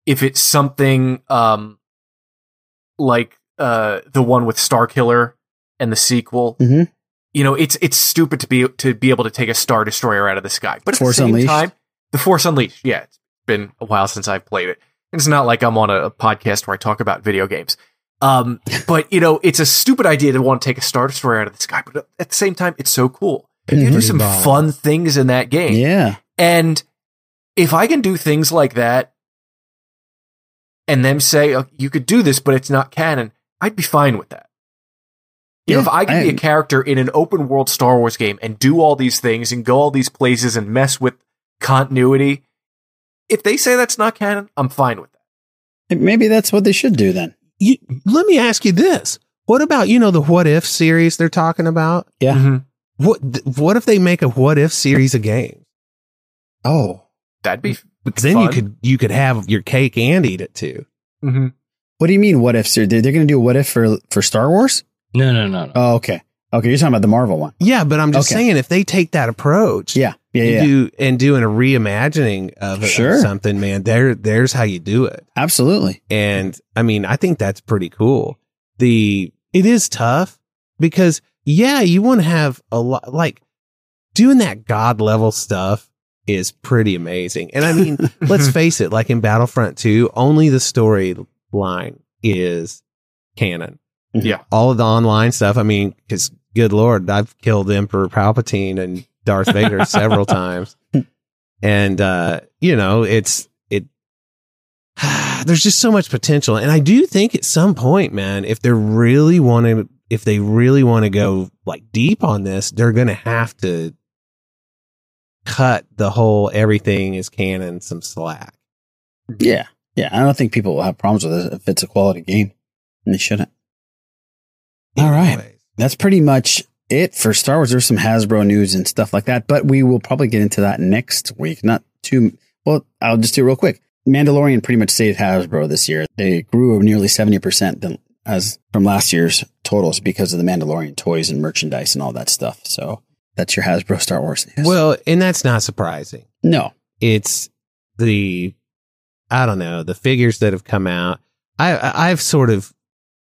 If it's something um like uh the one with Starkiller and the sequel, Mhm. you know, it's it's stupid to be to be able to take a star destroyer out of the sky. But at Force the same Unleashed? time, the Force Unleashed, yeah, it's been a while since I've played it. It's not like I'm on a, a podcast where I talk about video games. Um, but you know, it's a stupid idea to want to take a star destroyer out of the sky. But at the same time, it's so cool. You do some bomb. fun things in that game. Yeah. And if I can do things like that and them say, oh, you could do this, but it's not canon, I'd be fine with that. You know, if I could be a character in an open world Star Wars game and do all these things and go all these places and mess with continuity, if they say that's not canon, I'm fine with that. Maybe that's what they should do then. You, let me ask you this. What about, you know, the what if series they're talking about? Yeah. Mm-hmm. What, what if they make a what if series of games? Oh. That'd be Because then you could, you could have your cake and eat it too. Mm-hmm. What do you mean? What if? Sir? They're, they're going to do a what if for for Star Wars? No, no, no, no. Oh, okay. Okay, you're talking about the Marvel one. Yeah, but I'm just Okay. saying if they take that approach, Yeah, yeah, and yeah. do and doing a reimagining of, it- of Sure. something, man, there there's how you do it. Absolutely. And I mean, I think that's pretty cool. The it is tough because yeah, you want to have a lot like doing that god level stuff is pretty amazing. And I mean, let's face it, like in Battlefront 2, only the storyline is canon. Mm-hmm. Yeah. All of the online stuff, I mean, cuz good lord, I've killed Emperor Palpatine and Darth Vader several times. And uh, you know, it's it there's just so much potential. And I do think at some point, man, if they're really want to, if they really want to go like deep on this, they're going to have to cut the whole everything is canon some slack. Yeah. Yeah. I don't think people will have problems with it if it's a quality game. And they shouldn't. All right. That's pretty much it for Star Wars. There's some Hasbro news and stuff like that, but we will probably get into that next week. Not too, well, I'll just do it real quick. Mandalorian pretty much saved Hasbro this year. They grew nearly 70% as from last year's totals because of the Mandalorian toys and merchandise and all that stuff. So that's your Hasbro Star Wars news. Well, and that's not surprising. no. It's the, I don't know, the figures that have come out. I, I I've sort of,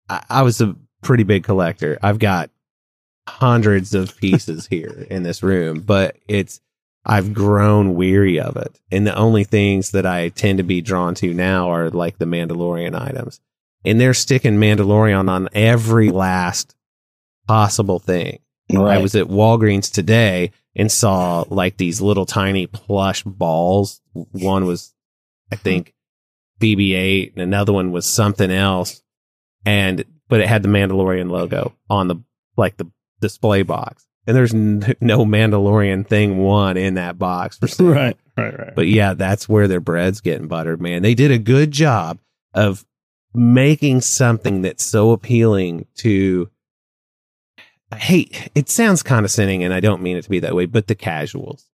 I, I was a pretty big collector. I've got hundreds of pieces here in this room, but it's, I've grown weary of it. And the only things that I tend to be drawn to now are like the Mandalorian items. And they're sticking Mandalorian on every last possible thing. I was at Walgreens today and saw like these little tiny plush balls. One was, I think, BB 8 and another one was something else. And, but it had the Mandalorian logo on the, like the display box. And there's n- no Mandalorian thing one in that box for sale. Right. Right. Right. But yeah, that's where their bread's getting buttered, man. They did a good job of making something that's so appealing to hey, it sounds condescending and I don't mean it to be that way, but the casuals.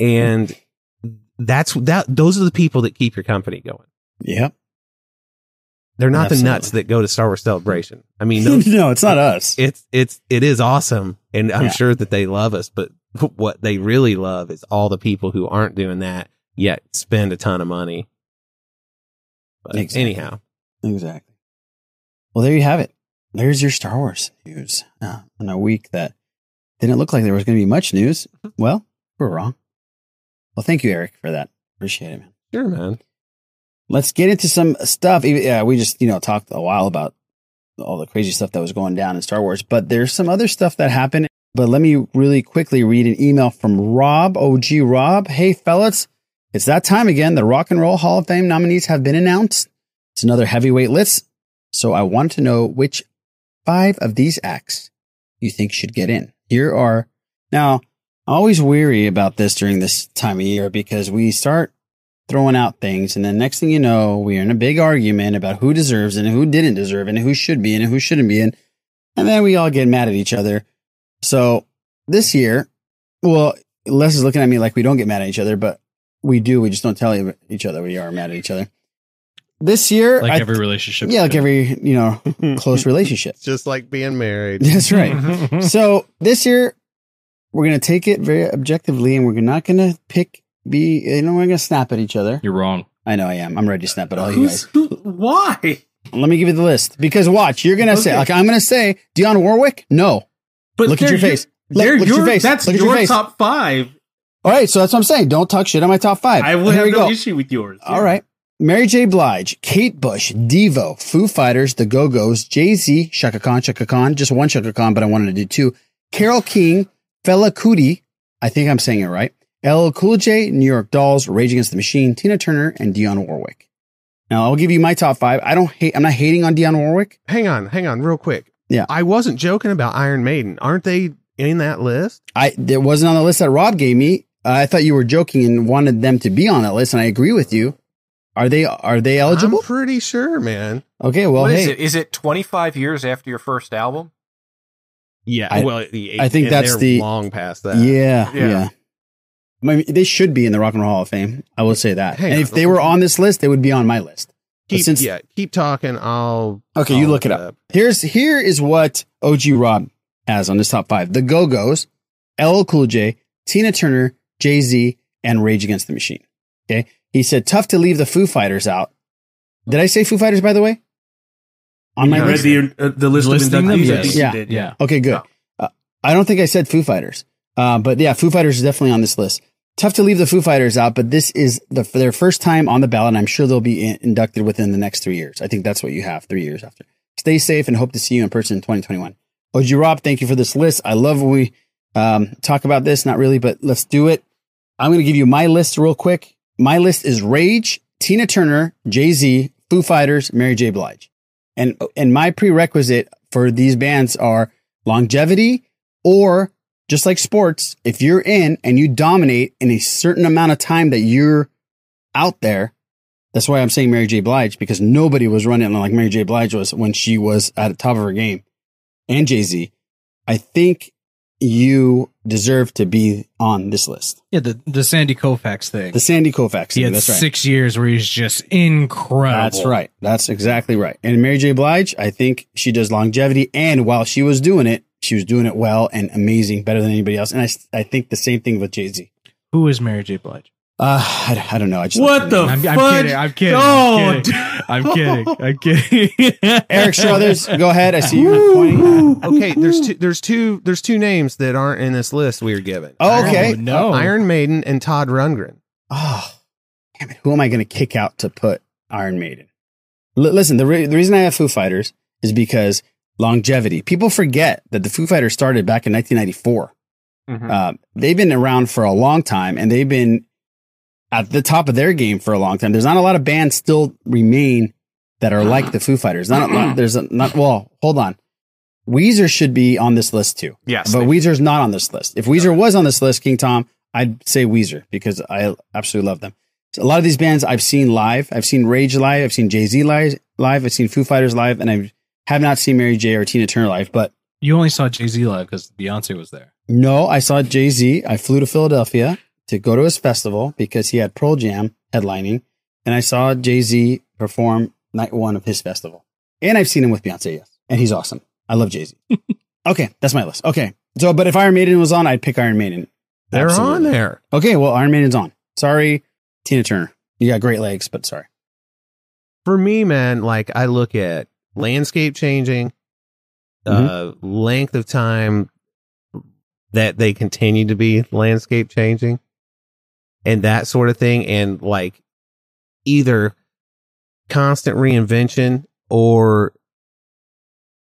And that's that those are the people that keep your company going. Yep. They're not Absolutely. the nuts that go to Star Wars Celebration. I mean, those, no, it's not us. it's it's it is awesome and i'm Yeah. sure that they love us but what they really love is all the people who aren't doing that yet spend a ton of money but Exactly. anyhow Exactly. Well, there you have it. There's your Star Wars news uh, on a week that didn't look like there was going to be much news. Well, we're wrong. Well, thank you, Eric, for that. Appreciate it, man. sure man Let's get into some stuff. Yeah, we just you know talked a while about all the crazy stuff that was going down in Star Wars, but there's some other stuff that happened. But let me really quickly read an email from Rob, OG Rob. Hey, fellas, it's that time again. The Rock and Roll Hall of Fame nominees have been announced. It's another heavyweight list. So I want to know which five of these acts you think should get in. Here are now. Always weary about this during this time of year because we start throwing out things, and then next thing you know, we're in a big argument about who deserves and who didn't deserve and who should be in and who shouldn't be in, and then we all get mad at each other. So this year, well, Les is looking at me like we don't get mad at each other, but we do. We just don't tell each other we are mad at each other. This year, Like I- every relationship. yeah, like every you know close relationship. just like being married That's right. so this year, we're gonna take it very objectively, and we're not gonna pick. Be you know, we're gonna snap at each other. You're wrong. I know I am. I'm ready to snap at all you guys. Who's, who, why? Let me give you the list because watch, you're gonna say Okay. like I'm gonna say Dionne Warwick. No, But Look at they're your face. Look- they're look at your your- face. That's Look at your your face. top five. all right. So that's what I'm saying. Don't talk shit on my top five. I would Here have we no go. issue with yours. All right. Mary J. Blige, Kate Bush, Devo, Foo Fighters, The Go Go's, Jay Z, Chaka Khan, Chaka Khan, just one Chaka Khan, but I wanted to do two. Carole King, Fela Kuti, I think I'm saying it right. LL Cool J, New York Dolls, Rage Against the Machine, Tina Turner, and Dionne Warwick. Now I'll give you my top five. I don't hate. I'm not hating on Dionne Warwick. hang on hang on real quick Yeah. i wasn't joking about iron maiden aren't they in that list I there wasn't on the list that Rob gave me. I thought you were joking and wanted them to be on that list, and I agree with you. Are they are they eligible? i'm pretty sure man Okay, well, What is hey, it? Is it 25 years after your first album? yeah I- well I think and that's the- long past that Yeah, Yeah. yeah. I mean, they should be in the Rock and Roll Hall of Fame. I will say that. Hang and on. if they were on this list, they would be on my list. Keep, since yeah keep talking i'll okay, I'll you look it up. Here's here is what OG Rob has on his top five the Go Go's, LL Cool J, Tina Turner, Jay Z, and Rage Against the Machine. Okay. He said, tough to leave the Foo Fighters out. Did I say Foo Fighters, by the way? On You read the, uh, the list of Listing them? inductees. Yes. think Yeah. did. Yeah. Okay, good. Uh, I don't think I said Foo Fighters, uh, but yeah, Foo Fighters is definitely on this list. Tough to leave the Foo Fighters out, but this is the, their first time on the ballot. I'm sure they'll be in, inducted within the next three years. I think that's what you have three years after. Stay safe and hope to see you in person in 2021. OG Rob, thank you for this list. I love when we um, talk about this. Not really, but let's do it. I'm going to give you my list real quick. My list is Rage, Tina Turner, Jay Z, Foo Fighters, Mary J. Blige. And, and my prerequisite for these bands are longevity or just like sports, if you're in and you dominate in a certain amount of time that you're out there, that's why I'm saying Mary J. Blige because nobody was running like Mary J. Blige was when she was at the top of her game and Jay Z. I think you deserve to be on this list. Yeah, the the Sandy Koufax thing. The Sandy Koufax. he had that's right. six years where he's just incredible. That's right. That's exactly right. And Mary J. Blige, I think she does longevity. And while she was doing it, she was doing it well and amazing, better than anybody else. And I, I think the same thing with Jay Z. Who is Mary J. Blige? Uh, I, I don't know. I just What the I'm, I'm kidding. I'm kidding. Oh, I'm kidding. I'm kidding. I'm kidding. Eric Strothers, go ahead. I see you okay, there's two. There's two. There's two names that aren't in this list we were given. Oh, okay. Oh, no. Iron Maiden and Todd Rundgren. Oh, damn it. Who am I going to kick out to put Iron Maiden? L- listen, the, re- the reason I have Foo Fighters is because longevity. People forget that the Foo Fighters started back in 1994. Mhm. Uh, they've been around for a long time and they've been at the top of their game for a long time. There's not a lot of bands still remain that are like the Foo Fighters. Not, a lot- there's a, not, well, hold on. Weezer should be on this list too. Yes, But Weezer's not on this list. If Weezer was on this list, King Tom, I'd say Weezer because I absolutely love them. So a lot of these bands I've seen live. I've seen Rage live. I've seen Jay Z live. Live. I've seen Foo Fighters live, and I have not seen Mary J or Tina Turner live. But You only saw Jay Z live because Beyonce was there. no, I saw Jay Z. I flew to Philadelphia to go to his festival because he had Pearl Jam headlining, and I saw Jay Z perform night one of his festival. And I've seen him with Beyonce, yes, and he's awesome. I love Jay Z. okay, that's my list. Okay, so but if Iron Maiden was on, I'd pick Iron Maiden. They're Absolutely. on there. Okay, well, Iron Maiden's on. Sorry, Tina Turner. You got great legs, but sorry. For me, man, like I look at landscape changing, uh, length of time that they continue to be landscape changing, and that sort of thing, and like either constant reinvention or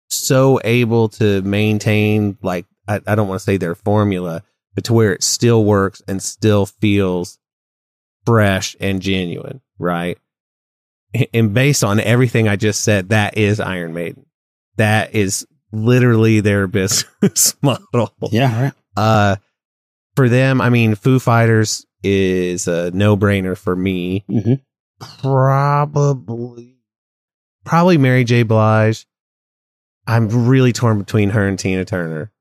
so able to maintain like I, I don't want to say their formula, but to where it still works and still feels fresh and genuine, right? And based on everything I just said, that is Iron Maiden. That is literally their business model. Yeah, right. Uh, for them, I mean, Foo Fighters is a no brainer for me. Mhm. Probably, probably Mary J. Blige. I'm really torn between her and Tina Turner.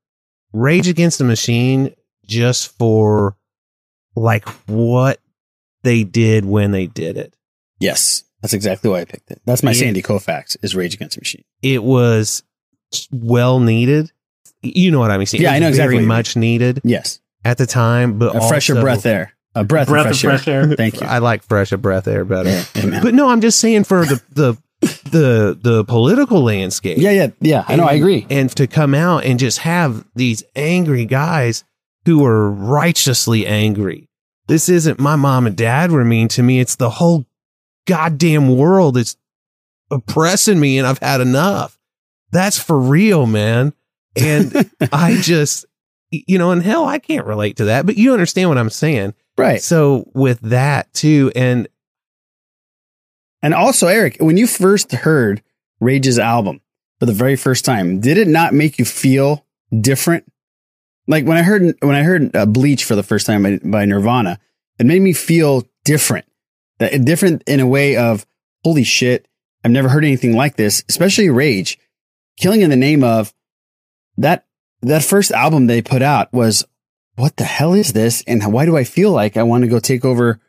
Rage Against the Machine, just for like what they did when they did it. Yes, that's exactly why I picked it. That's my Yeah. Sandy Koufax is Rage Against the Machine. It was well needed. You know what I mean? Yeah, I know exactly Very much needed Yes, at the time, but a fresher also- breath air, a breath, Breath of of fresh, fresh air. air. Thank you. I like fresh a breath air better. Yeah. But no, I'm just saying for the the the the political landscape. yeah, yeah, yeah. I know. I agree. And to come out and just have these angry guys who are righteously angry. This isn't my mom and dad were mean to me. It's the whole goddamn world is oppressing me and I've had enough. That's for real, man. And I just, you know, and hell, I can't relate to that, but you understand what I'm saying. Right. So with that too, and And also, Eric, when you first heard Rage's album for the very first time, did it not make you feel different? Like when I heard when I heard uh, Bleach for the first time by, by Nirvana, it made me feel different. That different in a way of holy shit, I've never heard anything like this. Especially Rage, killing in the name of that. That first album they put out was what the hell is this, and why do I feel like I want to go take over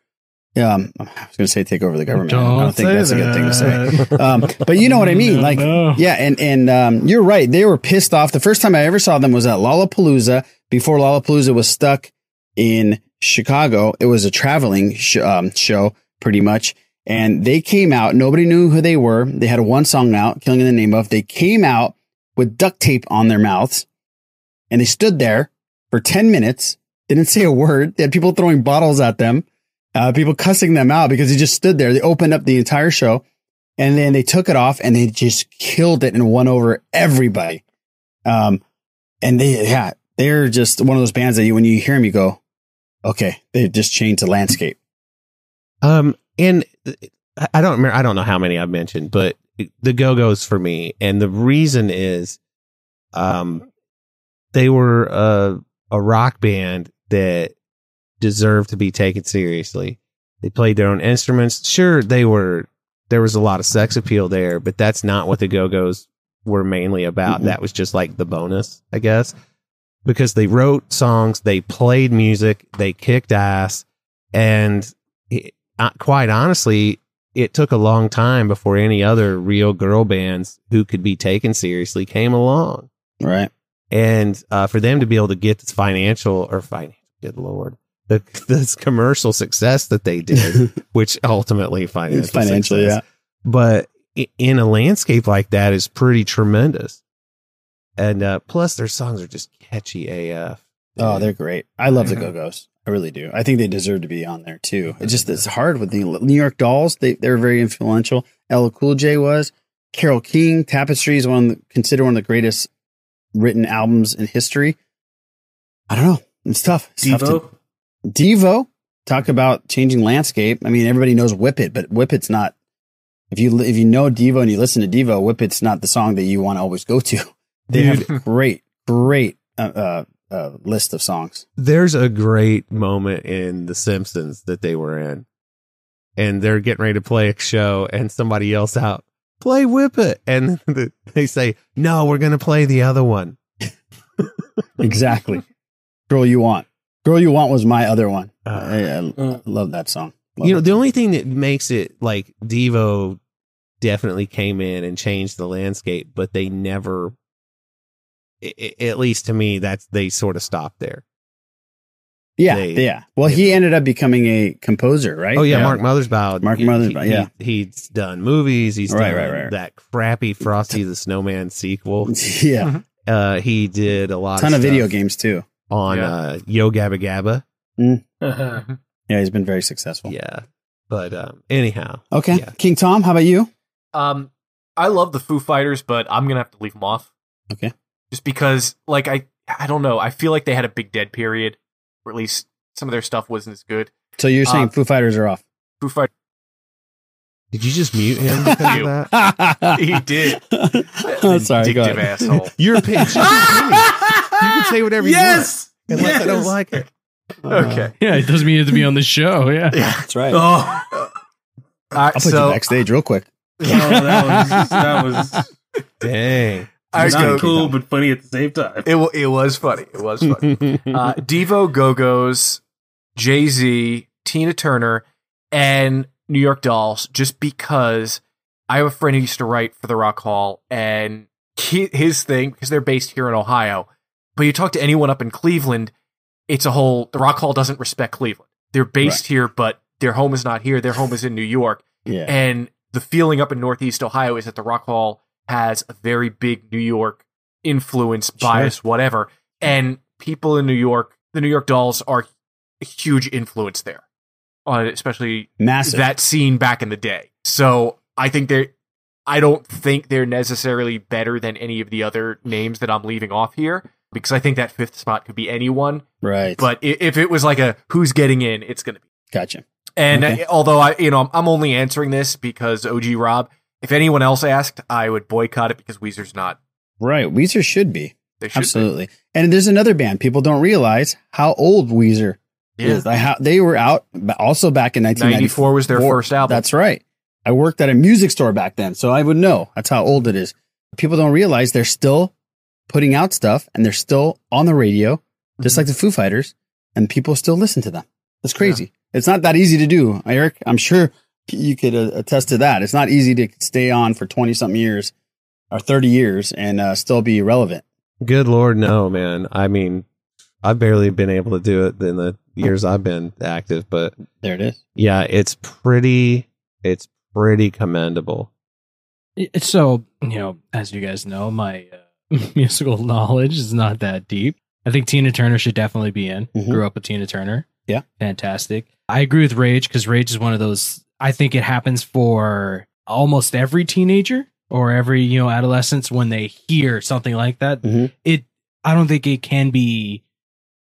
Um, I was going to say take over the government. I Don't don't think that's a good thing to say. Um, but you know what I mean? Like, no. yeah, and and um, you're right. They were pissed off. The first time I ever saw them was at Lollapalooza. Before Lollapalooza was stuck in Chicago, it was a traveling sh- um, show, pretty much. And they came out. Nobody knew who they were. They had one song out, "Killing in the Name of." They came out with duct tape on their mouths, and they stood there for ten minutes. Didn't say a word. They had people throwing bottles at them, uh, people cussing them out because they just stood there. They opened up the entire show, and then they took it off and they just killed it and won over everybody. Um, and they, yeah, they're just one of those bands that you, when you hear them, you go, okay, they just changed the landscape. Um, and I- don't remember. I don't know how many I've mentioned, but the Go Go's for me, and the reason is, um, they were a a rock band that deserved to be taken seriously. They played their own instruments. Sure, they were. There was a lot of sex appeal there, but that's not what the Go Go's were mainly about. Mhm. That was just like the bonus, I guess, because they wrote songs, they played music, they kicked ass, and uh, quite honestly, it took a long time before any other real girl bands who could be taken seriously came along. Right. And uh, for them to be able to get this financial or financial, good lord, the this commercial success that they did, which ultimately financial Financially, success, but in a landscape like that is pretty tremendous. And uh, plus, their songs are just catchy AF. Oh, they're great. I love the Go Go's. I really do. I think they deserve to be on there too. It's just it's hard with the New York Dolls. They they're very influential. LL Cool J was. Carole King, Tapestry is one the, considered one of the greatest written albums in history. I don't know. It's tough. It's tough Devo. to- Devo. Talk about changing landscape. I mean, everybody knows Whip It, but Whip It's not. If you if you know Devo and you listen to Devo, Whip It's not the song that you want to always go to. They have great, great uh, uh, uh, list of songs. There's a great moment in The Simpsons that they were in, and they're getting ready to play a show, and somebody yells out, "Play Whip It!" and they say, "No, we're going to play the other one." exactly. Girl U Want. Girl U Want was my other one. Uh, I, I love that song. Love you know, it. the only thing that makes it like Devo definitely came in and changed the landscape, but they never, i- i- at least to me, that's they sort of stopped there. yeah, they- yeah. Well, he ended up becoming a composer, right? Oh yeah, Mark Mothersbaugh. Mark he- Mothersbaugh, he- yeah. he- he's done movies. He's Right, done right, right. that crappy Frosty the Snowman sequel. Yeah. uh, he did a lot. ton of stuff video games too. on Yeah. uh, Yo Gabba Gabba. Yeah, he's been very successful. Yeah, but um, anyhow, Okay. yeah. King Tom, how about you? Um, I love the Foo Fighters, but I'm gonna have to leave them off. Okay. Just because, like, I I don't know. I feel like they had a big dead period, or at least some of their stuff wasn't as good. So you're saying Uh, Foo Fighters are off? Foo Fighters. Did you just mute him because of that? he did. I'm sorry. Go Vindictive ahead. asshole. Your opinion. you can say whatever Yes! you want. Unless I don't like it. Okay. Yeah, it doesn't mean you have to be on the show. Yeah. yeah That's right. Oh, All I'll right, put so you backstage real quick. oh, that was that was Dang. I not go- cool but funny at the same time. It it was funny. It was funny. uh, Devo, Go Go's, Jay Z, Tina Turner, and New York Dolls. Just because I have a friend who used to write for the Rock Hall, and he, his thing because they're based here in Ohio. But you talk to anyone up in Cleveland, it's a whole. The Rock Hall doesn't respect Cleveland. They're based here, but their home is not here. Their home is in New York. Yeah. And the feeling up in Northeast Ohio is that the Rock Hall has a very big New York influence, bias, whatever. And people in New York, the New York Dolls are a huge influence there, on especially Massive. that scene back in the day. So I think they're. I don't think they're necessarily better than any of the other names that I'm leaving off here because I think that fifth spot could be anyone. right. But if it was like a who's getting in, it's going to be. gotcha. And Okay. uh, although I, you know, I'm only answering this because OG Rob. If anyone else asked, I would boycott it because Weezer's not. Right. Weezer should be. They should be. Absolutely. And there's another band. People don't realize how old Weezer Yeah. is. I they were out also back in 1994. 94 was their first album. That's right. I worked at a music store back then, so I would know. That's how old it is. People don't realize they're still putting out stuff and they're still on the radio, just mm-hmm. like the Foo Fighters, and people still listen to them. That's crazy. It's not that easy to do, Eric. I'm sure you could uh, attest to that. It's not easy to stay on for 20 something years or 30 years and uh, still be relevant. Good Lord, no, man. I mean, I've barely been able to do it in the years I've been active, but there it is. Yeah, it's pretty, it's pretty commendable. It- So, you know, as you guys know, my uh, musical knowledge is not that deep. I think Tina Turner should definitely be in. Grew up with Tina Turner. Yeah. Fantastic. I agree with Rage because Rage is one of those, I think it happens for almost every teenager or every, you know, adolescence when they hear something like that. Mm-hmm. It, I don't think it can be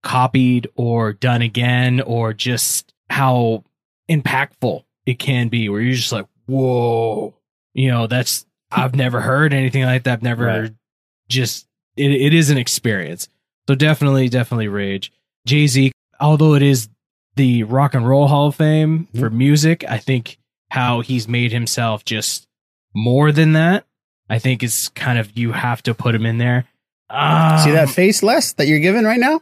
copied or done again or just how impactful it can be where you're just like, whoa, you know, that's, I've never heard anything like that. I've never Right. just, it, it is an experience. So definitely, definitely Rage. Jay Z, although it is the Rock and Roll Hall of Fame for music, I think how he's made himself just more than that. I think is kind of you have to put him in there. Um, see that face, Les, that you're giving right now?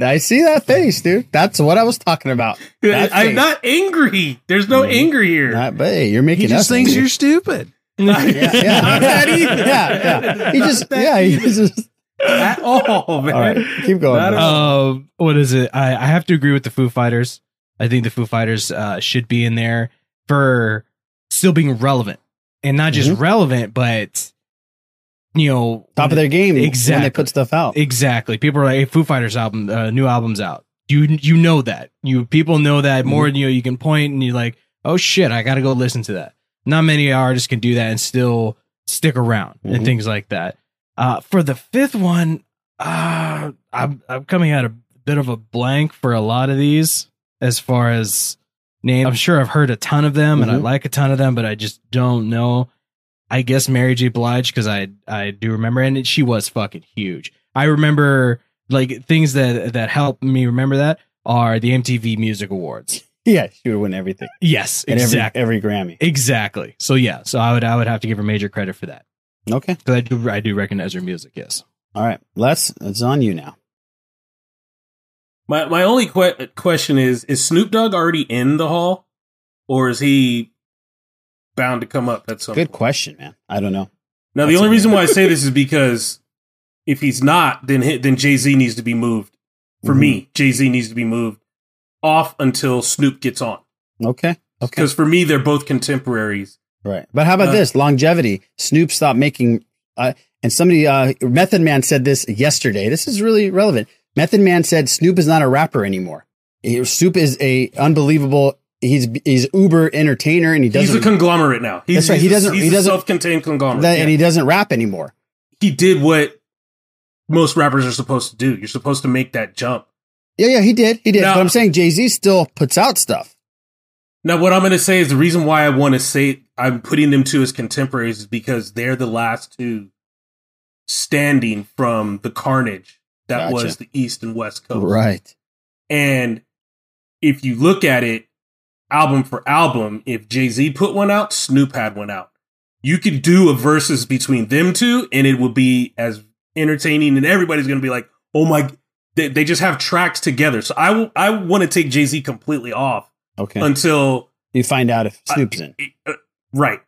I see that face, dude. That's what I was talking about. That I'm face. not angry. There's no anger here. Not, but hey, you're making He just us thinks angry. you're stupid. yeah, yeah. Not that either. yeah, yeah. He just, yeah, he just. At all, man. All right, keep going. Not bro. at all. Um, what is it? I, I have to agree with the Foo Fighters. I think the Foo Fighters uh, should be in there for still being relevant and not just Mhm. relevant, but you know, Top of their game Exactly. when they put stuff out. Exactly. People are like, hey, Foo Fighters album, uh, new album's out. You you know that. You people know that more Mm-hmm. than you know, you can point and you're like, oh shit, I gotta go listen to that. Not many artists can do that and still stick around Mhm. and things like that. Uh for the fifth one, uh I'm I'm coming out a bit of a blank for a lot of these as far as names. I'm sure I've heard a ton of them and I Mhm. like a ton of them, but I just don't know. I guess Mary J. Blige because I I do remember, and she was fucking huge. I remember like things that that help me remember that are the MTV Music Awards. Yeah, she would win everything. Yes, exactly, every, every Grammy. exactly. So yeah, so I would I would have to give her major credit for that Okay. because I do I do recognize her music. Yes. All right. Les, it's on you now. My my only que- question is: Is Snoop Dogg already in the hall, or is he bound to come up at some? Good question, man. I don't know. Now, the only a- reason why I say this is because if he's not, then hi- then Jay Z needs to be moved. For Mm-hmm. me, Jay Z needs to be moved off until Snoop gets on. Okay. Okay. Because for me, they're both contemporaries. Right. But how about Uh, this? Longevity. Snoop stopped making, uh, and somebody, uh, Method Man said this yesterday. This is really relevant. Method Man said Snoop is not a rapper anymore. He- Snoop is a unbelievable, he's, he's uber entertainer and he doesn't, He's a conglomerate now. He's, That's right. he's He doesn't- He's he a doesn't- self-contained conglomerate. that- yeah. and he doesn't rap anymore. he did what most rappers are supposed to do. You're supposed to make that jump. Yeah, yeah, he did. He did. Now- but I'm saying Jay Z still puts out stuff. Now, what I'm going to say is the reason why I want to say I'm putting them two as contemporaries is because they're the last two standing from the carnage that Gotcha. was the East and West Coast. Right. And if you look at it album for album, if Jay Z put one out, Snoop had one out. You could do a versus between them two, and it would be as entertaining, and everybody's going to be like, "Oh my!" They, they just have tracks together. So I w- I want to take Jay Z completely off Okay. until you find out if Snoop's in. Uh, right.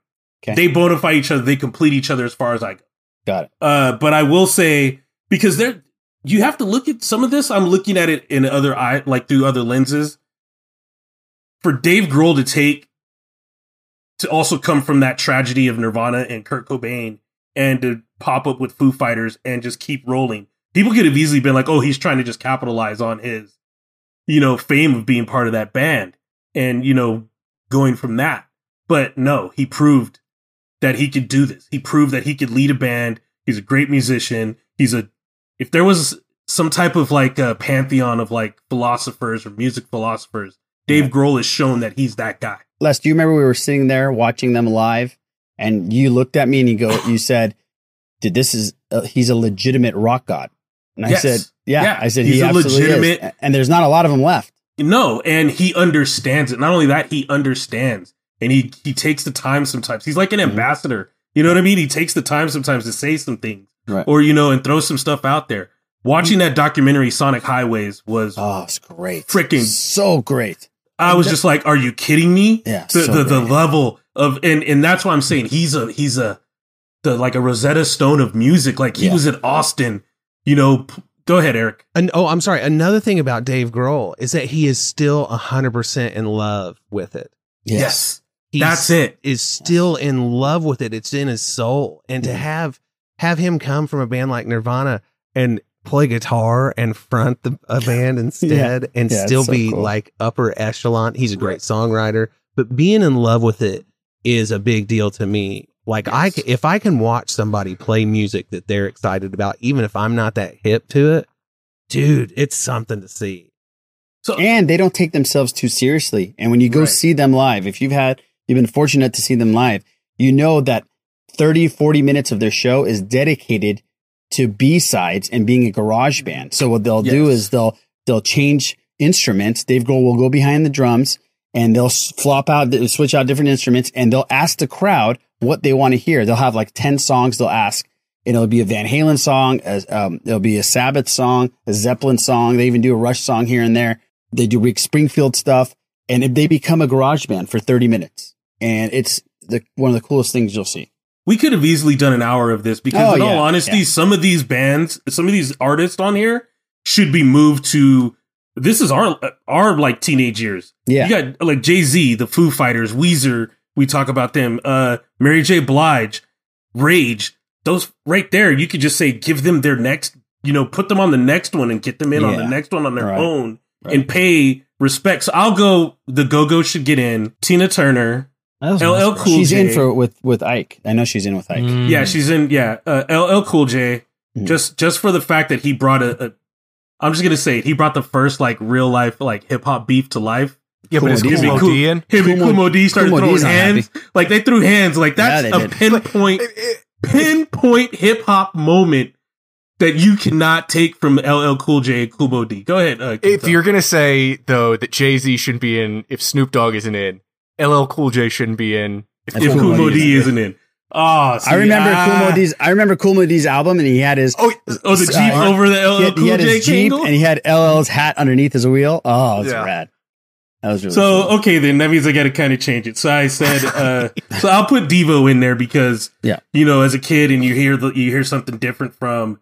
Okay. They bona fide each other. They complete each other as far as I go. Got it. Uh, but I will say because there, you have to look at some of this. I'm looking at it in other eye, like through other lenses. For Dave Grohl to take, to also come from that tragedy of Nirvana and Kurt Cobain, and to pop up with Foo Fighters and just keep rolling. People could have easily been like, "Oh, he's trying to just capitalize on his, you know, fame of being part of that band, and you know, going from that." But no, he proved that he could do this. He proved that he could lead a band. He's a great musician. He's a if there was some type of like a pantheon of like philosophers or music philosophers, Dave Grohl has shown that he's that guy. Les, do you remember we were sitting there watching them live, and you looked at me and you go, you said, "Dude, this is uh, he's a legitimate rock god." And I Yes. said, "Yeah." Yeah, I said, he's "He a legitimate- is." And there's not a lot of them left. No, and he understands it. Not only that, he understands, and he he takes the time sometimes. He's like an mm-hmm. ambassador. You know what I mean? He takes the time sometimes to say some things, Right. or you know, and throw some stuff out there. Watching mm. that documentary, Sonic Highways, was Oh, it's great. freaking so great. I was just like, "Are you kidding me?" Yeah, the so the, the great. level of and and that's why I'm saying he's a he's a the like a Rosetta Stone of music. Like he Yeah. was at Austin, you know. p- Go ahead, Eric. And oh, I'm sorry. Another thing about Dave Grohl is that he is still 100% in love with it. Yes, He that's it. Is still in love with it. It's in his soul. And to mm. have have him come from a band like Nirvana and play guitar and front the, a band instead and Yeah, still so be cool. like upper echelon. He's a great songwriter, but being in love with it is a big deal to me. Like I, if I can watch somebody play music that they're excited about, even if I'm not that hip to it, dude, it's something to see. so, and they don't take themselves too seriously. And when you go Right. see them live, if you've had, you've been fortunate to see them live, you know that 30, 40 minutes of their show is dedicated to B sides and being a garage band. So what they'll do is they'll, they'll change instruments. Dave Grohl will go behind the drums and they'll flop out, switch out different instruments and they'll ask the crowd what they want to hear. They'll have like 10 songs they'll ask. And it'll be a Van Halen song, as um, it'll be a Sabbath song, a Zeppelin song. They even do a Rush song here and there. They do Rick Springfield stuff, and if they become a garage band for 30 minutes. And it's the one of the coolest things you'll see. We could have easily done an hour of this because, Oh, in yeah, all honesty, yeah. some of these bands, some of these artists on here should be moved to. This is our our like teenage years. Yeah. you got like Jay Z, the Foo Fighters, Weezer. We talk about them. Uh, Mary J. Blige, Rage. Those right there, you could just say give them their next. You know, put them on the next one and get them in on the next one on their Right. own and pay respect. So I'll go. The Go Go should get in. Tina Turner. LL Cool she's J. in for with with Ike. I know she's in with Ike. Yeah, she's in. Yeah, uh, LL Cool J. Just just for the fact that he brought a, a, I'm just gonna say it. He brought the first like real life like hip hop beef to life. Yeah, but is Him and Kool Cool- Moe in? Him and Kool Kool Mo- D started Kool Moe throwing D's not hands. Like they threw hands. Like that's Yeah, a did. pinpoint pinpoint hip hop moment that you cannot take from LL Cool J and Kool Moe Dee. Go ahead. Uh, If you're gonna say though that Jay Z shouldn't be in, if Snoop Dogg isn't in, LL Cool J shouldn't be in. if Kool Moe Dee isn't in, oh, see, I remember ah. Kool Moe Dee's. I remember Kool Moe Dee's album, and he had his oh oh the Jeep uh, over the LL he had, Cool he had J his Jeep, Kangol? and he had LL's hat underneath his wheel. Oh, it's Yeah. rad. That was really So cool. okay, then that means I got to kind of change it. So I said, uh, so I'll put Devo in there because Yeah. you know, as a kid, and you hear the, you hear something different from,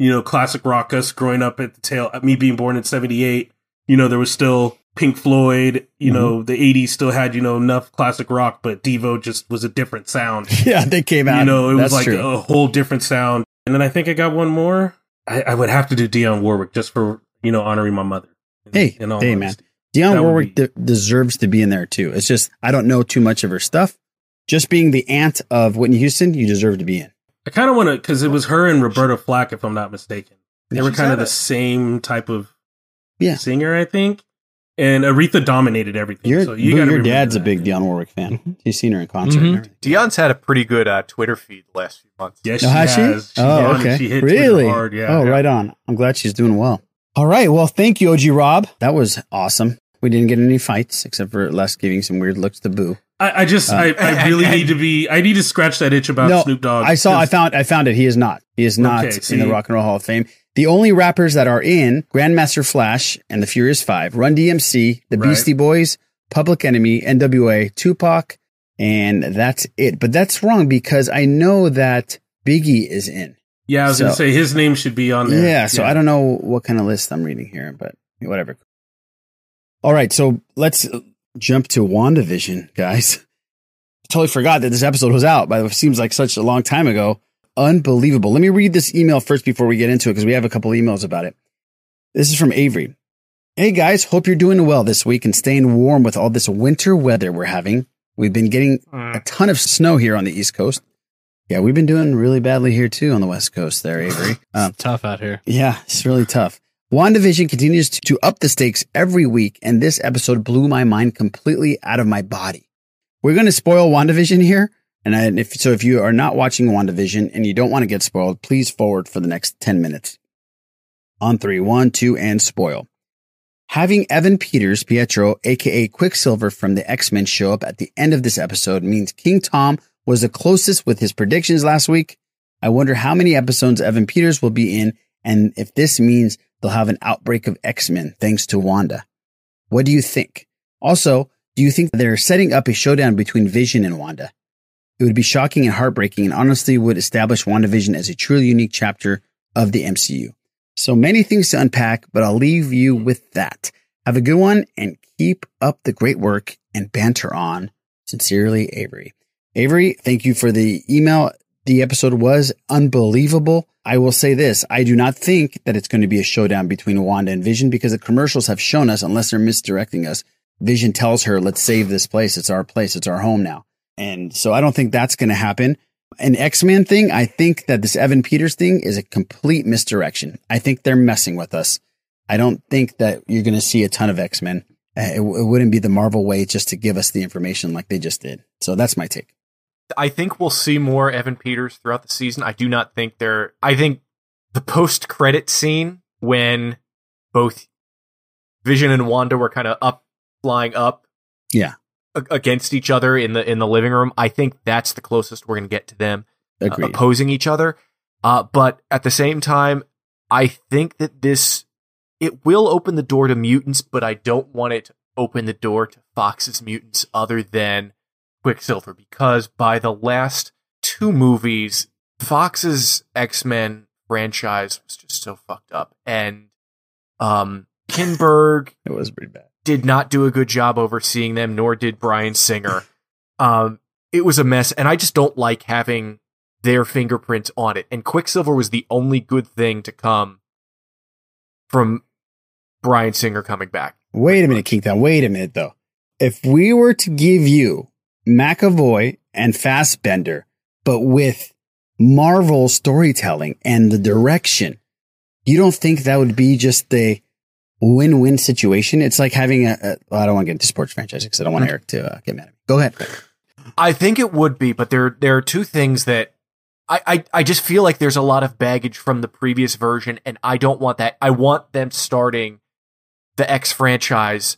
you know, classic rock. Us growing up at the tail, me being born in '78, you know, there was still Pink Floyd. You know, mm-hmm. the '80s still had you know enough classic rock, but Devo just was a different sound. yeah, they came out. You know, it was like true. a whole different sound. And then I think I got one more. I, I would have to do Dionne Warwick just for you know honoring my mother. Hey, in all hey, man. Dionne That Warwick de- deserves to be in there too. It's just I don't know too much of her stuff. Just being the aunt of Whitney Houston, you deserve to be in. I kind of want to because it was her and Roberta Flack, if I'm not mistaken. They Yeah, were kind of the a- same type of Yeah. singer, I think. And Aretha dominated everything. Your so you Boo, your dad's a big Dionne Warwick fan. He's seen her in concert. and everything. Dion's had a pretty good uh, Twitter feed the last few months. Yes, Oh, has she? oh, has. okay. She hit really? hard, yeah, oh, yeah. right on. I'm glad she's doing well. All right. Well, thank you, OG Rob. That was awesome. We didn't get any fights except for Les giving some weird looks to Boo. I, I just, Uh, I, I really need to be. I need to scratch that itch about no, Snoop Dogg. I saw. I 'cause- found. I found it. He is not. He is not Okay, in the Rock and Roll Hall of Fame. The only rappers that are in Grandmaster Flash and the Furious Five, Run DMC, the Right. Beastie Boys, Public Enemy, NWA, Tupac, and that's it. But that's wrong because I know that Biggie is in. Yeah, I was gonna say his name should be on there. Yeah, so I don't know what kind of list I'm reading here, but whatever. All right, so let's jump to WandaVision, guys. Totally forgot that this episode was out, but it seems like such a long time ago. Unbelievable. Let me read this email first before we get into it because we have a couple emails about it. This is from Avery. Hey guys, hope you're doing well this week and staying warm with all this winter weather we're having. We've been getting a ton of snow here on the East Coast. Yeah, we've been doing really badly here too on the West Coast there, Avery. Um, Tough out here. yeah, it's really tough. WandaVision continues to, up the stakes every week, and this episode blew my mind completely out of my body. We're going to spoil WandaVision here. And if, so if you are not watching WandaVision and you don't want to get spoiled, please forward for the next 10 minutes. On three, one, two, and spoil. Having Evan Peters, Pietro, aka Quicksilver from the X-Men show up at the end of this episode means King Tom was the closest with his predictions last week. I wonder how many episodes Evan Peters will be in and if this means they'll have an outbreak of X-Men thanks to Wanda. What do you think? Also, do you think they're setting up a showdown between Vision and Wanda? It would be shocking and heartbreaking and honestly would establish WandaVision as a truly unique chapter of the MCU. So many things to unpack, but I'll leave you with that. Have a good one and keep up the great work and banter on. Sincerely, Avery. Avery, thank you for the email. The episode was unbelievable. I will say this. I do not think that it's going to be a showdown between Wanda and Vision because the commercials have shown us, unless they're misdirecting us, Vision tells her, let's save this place. It's our place. It's our home now. And so I don't think that's going to happen. An X-Men thing, I think that this Evan Peters thing is a complete misdirection. I think they're messing with us. I don't think that you're going to see a ton of X-Men. Uh, It, it wouldn't be the Marvel way just to give us the information like they just did. So that's my take. I think we'll see more Evan Peters throughout the season. I do not think they're. I think the post credit scene when both Vision and Wanda were kind of up, flying up Yeah. a- against each other in the in the living room. I think that's the closest we're going to get to them uh, opposing each other. Uh, but at the same time, I think that this it will open the door to mutants, but I don't want it to open the door to Fox's mutants other than Quicksilver because by the last two movies, Fox's X Men franchise was just so fucked up, and um, Kinberg It was pretty bad. did not do a good job overseeing them, nor did Bryan Singer. Um, it was a mess, and I just don't like having their fingerprints on it. And Quicksilver was the only good thing to come from Bryan Singer coming back. Wait a minute, King Tom. Wait a minute, though. If we were to give you McAvoy and Fassbender, but with Marvel storytelling and the direction, you don't think that would be just a win-win situation? It's like having a. a well, I don't want to get into sports franchise because I don't want Eric to uh, get mad at me. Go ahead. I think it would be, but there there are two things that I, I I just feel like there's a lot of baggage from the previous version, and I don't want that. I want them starting the X franchise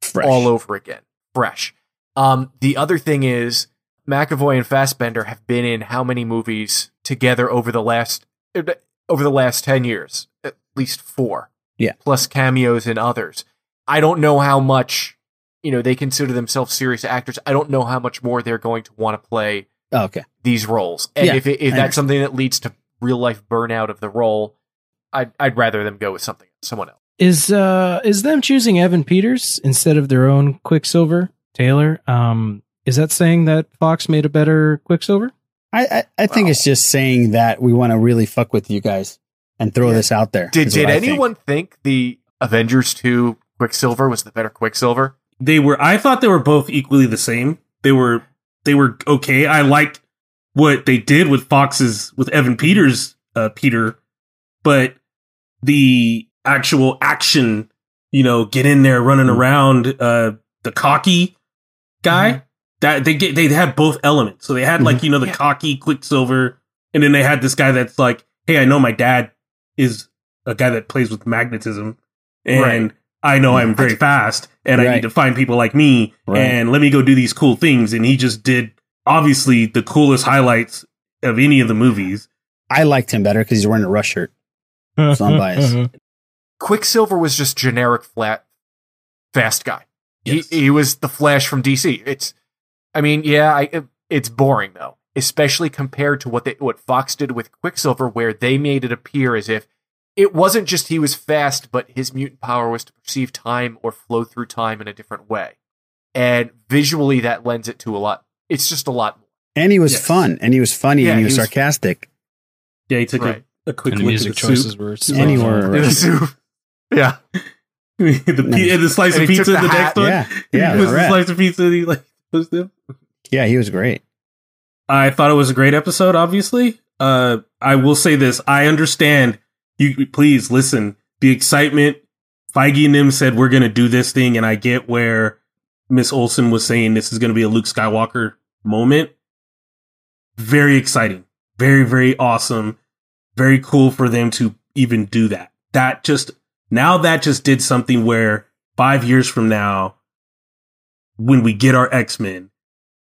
Fresh. all over again, fresh. Um, the other thing is McAvoy and Fassbender have been in how many movies together over the last over the last ten years? At least four. Yeah. Plus cameos in others. I don't know how much you know they consider themselves serious actors. I don't know how much more they're going to want to play Oh, okay. these roles, and Yeah, if it, if I that's something that leads to real life burnout of the role, I'd I'd rather them go with something someone else. Is uh is them choosing Evan Peters instead of their own Quicksilver Taylor? Um, is that saying that Fox made a better Quicksilver? I, I, I think it's just saying that we want to really fuck with you guys and throw this out there. Did did I think. anyone think. the Avengers two Quicksilver was the better Quicksilver? They were. I thought they were both equally the same. They were. They were okay. I liked what they did with Fox's with Evan Peters, uh, Peter, but the actual action, you know, get in there running around, uh, the cocky guy. Mm-hmm. That they get, they had both elements. So they had like mm-hmm. you know the cocky Quicksilver, and then they had this guy that's like, hey, I know my dad is a guy that plays with magnetism, and Right. I know I'm mm-hmm. very fast, and I need to find people like me, Right. and let me go do these cool things. And he just did obviously the coolest highlights of any of the movies. I liked him better because he's wearing a rush shirt. So I'm biased. Quicksilver was just generic flat fast guy. Yes. He he was the Flash from DC. It's I mean, yeah, I, it's boring though, especially compared to what they what Fox did with Quicksilver where they made it appear as if it wasn't just he was fast, but his mutant power was to perceive time or flow through time in a different way. And visually that lends it to a lot. It's just a lot more. And he was Yes. fun and he was funny Yeah, and he he was was- sarcastic. Yeah, he took Right. a, a quick And the look music at the choices soup. were Anywhere. yeah. the and the slice of pizza in the the next one. Yeah. Yeah. the slice of pizza. He like puts them. Yeah, he was great. I thought it was a great episode. Obviously, uh, I will say this: I understand. You please listen. The excitement. Feige and them said we're going to do this thing, and I get where Miss Olsen was saying this is going to be a Luke Skywalker moment. Very exciting, very very awesome, very cool for them to even do that. That just now that just did something where five years from now, when we get our X Men,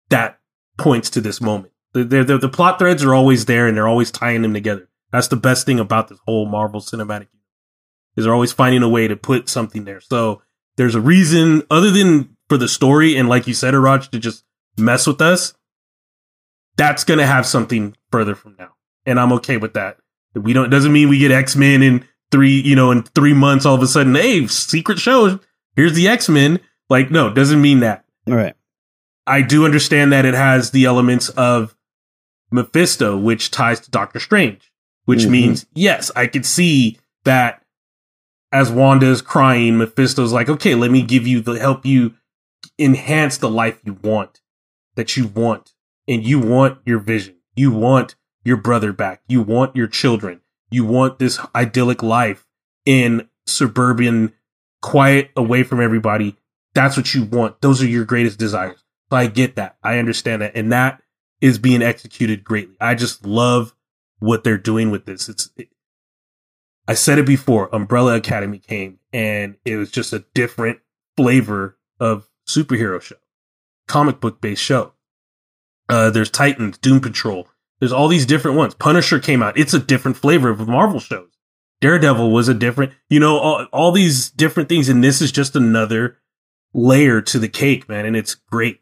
that points to this moment. The, the, the, plot threads are always there and they're always tying them together. That's the best thing about this whole Marvel cinematic. Is they're always finding a way to put something there. So there's a reason other than for the story and like you said, Iraj, to just mess with us. That's gonna have something further from now, and I'm okay with that. We don't doesn't mean we get X Men in three, you know, in three months. All of a sudden, hey, secret show. Here's the X Men. Like, no, doesn't mean that. All right. I do understand that it has the elements of Mephisto, which ties to Doctor Strange, which Mhm. means, yes, I could see that as Wanda is crying, Mephisto's like, okay, let me give you the help you enhance the life you want, that you want. And you want your vision. You want your brother back. You want your children. You want this idyllic life in suburban, quiet, away from everybody. That's what you want. Those are your greatest desires. So I get that. I understand that. And that is being executed greatly. I just love what they're doing with this. It's, it, I said it before, Umbrella Academy came and it was just a different flavor of superhero show, comic book based show. Uh, there's Titans, Doom Patrol. There's all these different ones. Punisher came out. It's a different flavor of Marvel shows. Daredevil was a different, you know, all, all these different things. And this is just another layer to the cake, man. And it's great.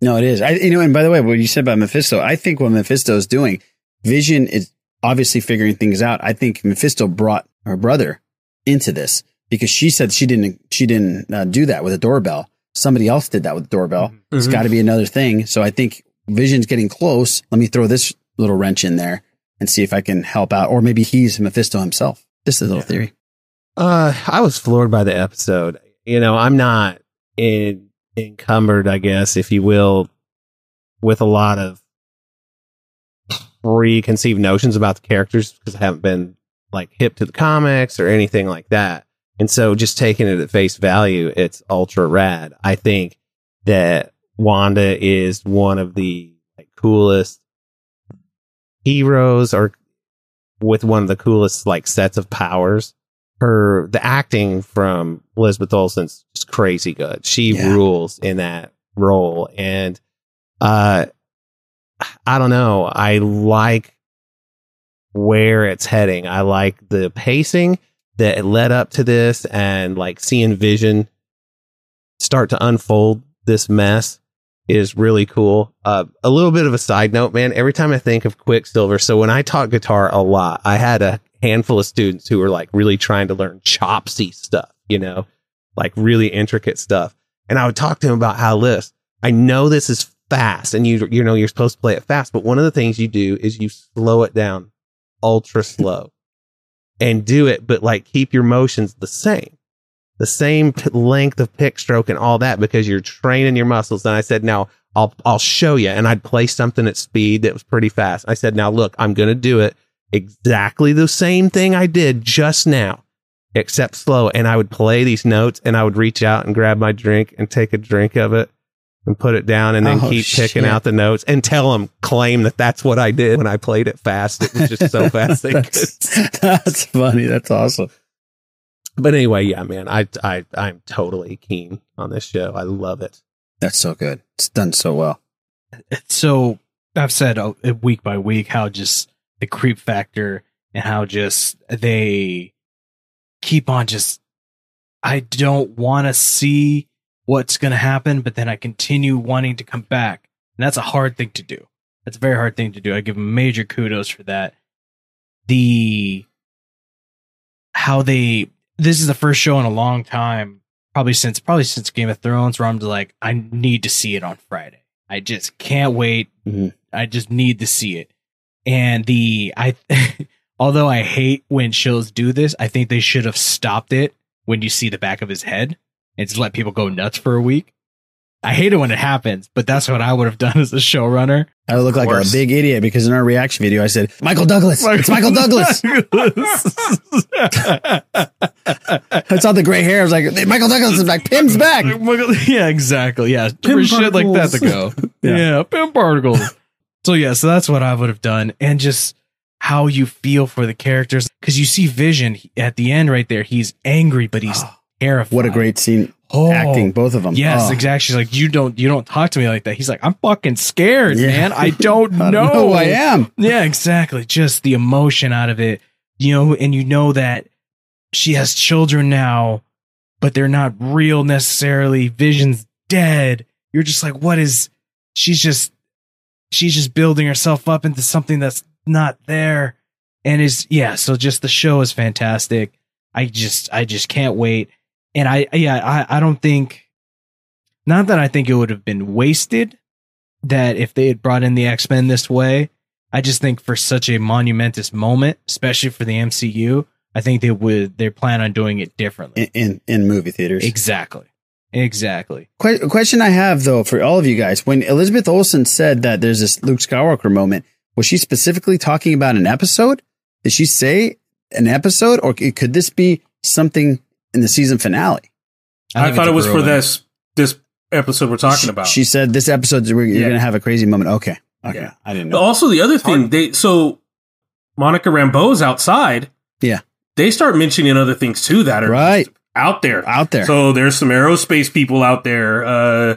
No, it is. I, you know, and by the way, what you said about Mephisto, I think what Mephisto is doing, Vision is obviously figuring things out. I think Mephisto brought her brother into this because she said she didn't, she didn't uh, do that with a doorbell. Somebody else did that with the doorbell. It's Mhm. got to be another thing. So I think Vision's getting close. Let me throw this little wrench in there and see if I can help out. Or maybe he's Mephisto himself. Just a little theory. Uh, I was floored by the episode. You know, I'm not in, encumbered, I guess, if you will, with a lot of preconceived notions about the characters because I haven't been like hip to the comics or anything like that. And so just taking it at face value, it's ultra rad. I think that Wanda is one of the like, coolest heroes or with one of the coolest like sets of powers. Her the acting from Elizabeth Olsen's just crazy good. She Yeah. rules in that role. And uh I don't know. I like where it's heading. I like the pacing that led up to this and like seeing Vision start to unfold this mess is really cool. Uh, a little bit of a side note, man. Every time I think of Quicksilver, so when I taught guitar a lot, I had a handful of students who were like really trying to learn chopsy stuff, you know, like really intricate stuff. And I would talk to them about how this, I know this is fast and you, you know, you're supposed to play it fast, but one of the things you do is you slow it down ultra slow and do it, but like keep your motions the same, the same p- length of pick stroke and all that because you're training your muscles. And I said, now I'll, I'll show you. And I'd play something at speed that was pretty fast. I said, now look, I'm going to do it exactly the same thing I did just now, except slow. And I would play these notes and I would reach out and grab my drink and take a drink of it and put it down and then Oh, keep picking out the notes and tell them, claim that that's what I did when I played it fast. It was just so fast. That's, that's funny. That's awesome. But anyway, yeah, man, I, I, I'm totally keen on this show. I love it. That's so good. It's done so well. so I've said uh, week by week how just the creep factor and how just they keep on just I don't want to see what's going to happen, but then I continue wanting to come back. And that's a hard thing to do. That's a very hard thing to do. I give them major kudos for that. The how they this is the first show in a long time, probably since probably since Game of Thrones, where I'm like, I need to see it on Friday. I just can't wait. Mhm. I just need to see it. And the I although I hate when shows do this, I think they should have stopped it when you see the back of his head and just let people go nuts for a week. I hate it when it happens, but that's what I would have done as a showrunner. I would look like a big idiot because in our reaction video, I said, Michael Douglas. It's Michael Douglas. I saw the gray hair. I was like, Michael Douglas is back. Pym's back. yeah, exactly. Yeah, Pim for shit like that to go. yeah. Yeah. Pym particles. so yeah, so that's what I would have done, and just how you feel for the characters because you see Vision at the end right there. He's angry, but he's ah, terrified. What a great scene. Oh. Acting, both of them. Yes, Oh. exactly. She's like, you don't, you don't talk to me like that. He's like, I'm fucking scared, Yeah. man. I don't I know. don't know who I am. Yeah, exactly. Just the emotion out of it, you know, and you know that she has children now, but they're not real necessarily. Vision's dead. You're just like, what is? She's just she's just building herself up into something that's not there, and is yeah. So just the show is fantastic. I just I just can't wait, and I yeah I I don't think not that I think it would have been wasted that if they had brought in the X Men this way. I just think for such a monumentous moment, especially for the MCU, I think they would they plan on doing it differently in in, in movie theaters. Exactly, exactly. Que- question I have though for all of you guys: When Elizabeth Olsen said that there's this Luke Skywalker moment, was she specifically talking about an episode? Did she say an episode, or could this be something in the season finale? I, thought it was for this this episode we're talking about. She said this episode you're Yeah. going to have a crazy moment. Okay, okay, I didn't know. But also the other thing, they so Monica Rambeau's outside. Yeah. They start mentioning other things too that are right out there. Out there. So there's some aerospace people out there. Uh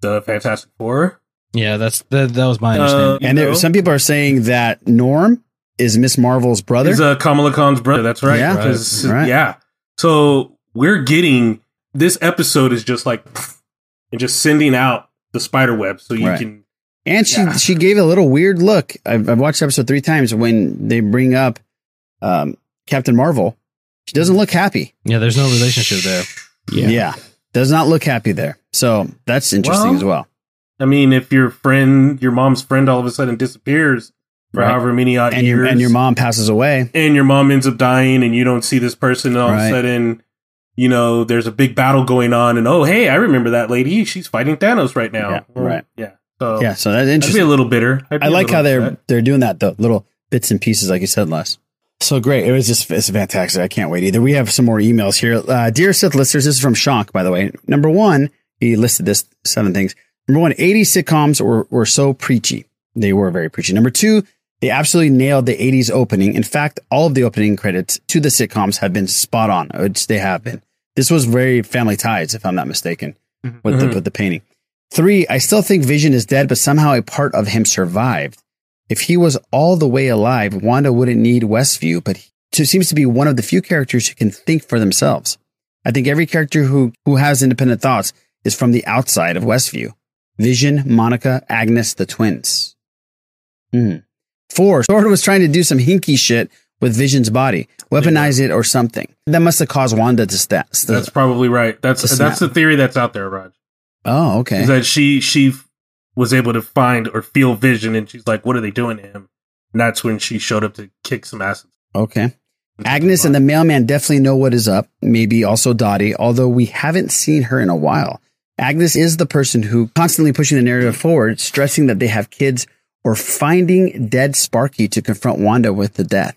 the Fantastic Four. Yeah, that's that, that was my Uh, understanding. and there, some people are saying that Norm is Miss Marvel's brother. Is uh, Kamala Khan's brother. That's right. Yeah. 'Cause- Right. Yeah. So we're getting this episode is just like and just sending out the spider web so you Right. can And she Yeah. she gave a little weird look. I've, I've watched the episode three times when they bring up um, Captain Marvel. She doesn't look happy. Yeah, there's no relationship there. Yeah. does not look happy there. So that's interesting Well, as well. I mean, if your friend, your mom's friend, all of a sudden disappears for Right. however many odd And years, your and your mom passes away. and your mom ends up dying, and you don't see this person, and all Right. of a sudden, you know, there's a big battle going on, and oh, hey, I remember that lady. She's fighting Thanos right now. Yeah, Well, right. Yeah. So yeah, so that's I'd be a little bitter. I'd be I a like little how they're they're doing that though, little bits and pieces, like you said, Les. So great! It was just it's fantastic. I can't wait either. We have some more emails here. Uh, Dear Sith listeners, this is from Shank, by the way. Number one, he listed this seven things. Number one, 80 sitcoms were, were so preachy. They were very preachy. Number two, they absolutely nailed the 80s opening. In fact, all of the opening credits to the sitcoms have been spot on, which they have been. This was very family ties, if I'm not mistaken, with the Mhm. with the painting. Three, I still think Vision is dead, but somehow a part of him survived. If he was all the way alive, Wanda wouldn't need Westview, but he seems to be one of the few characters who can think for themselves. I think every character who, who has independent thoughts is from the outside of Westview. Vision, Monica, Agnes, the twins. Hmm. Four, Sword was trying to do some hinky shit with Vision's body, weaponize it or something. That must have caused Wanda to stat. That's probably right. That's that's snap. the theory that's out there, Raj. oh, okay. Is that she she was able to find or feel vision, and she's like, "What are they doing to him?" And that's when she showed up to kick some ass. Okay. Agnes and the mailman definitely know what is up. Maybe also Dottie, although we haven't seen her in a while. Agnes is the person who constantly pushing the narrative forward, stressing that they have kids or finding dead Sparky to confront Wanda with the death.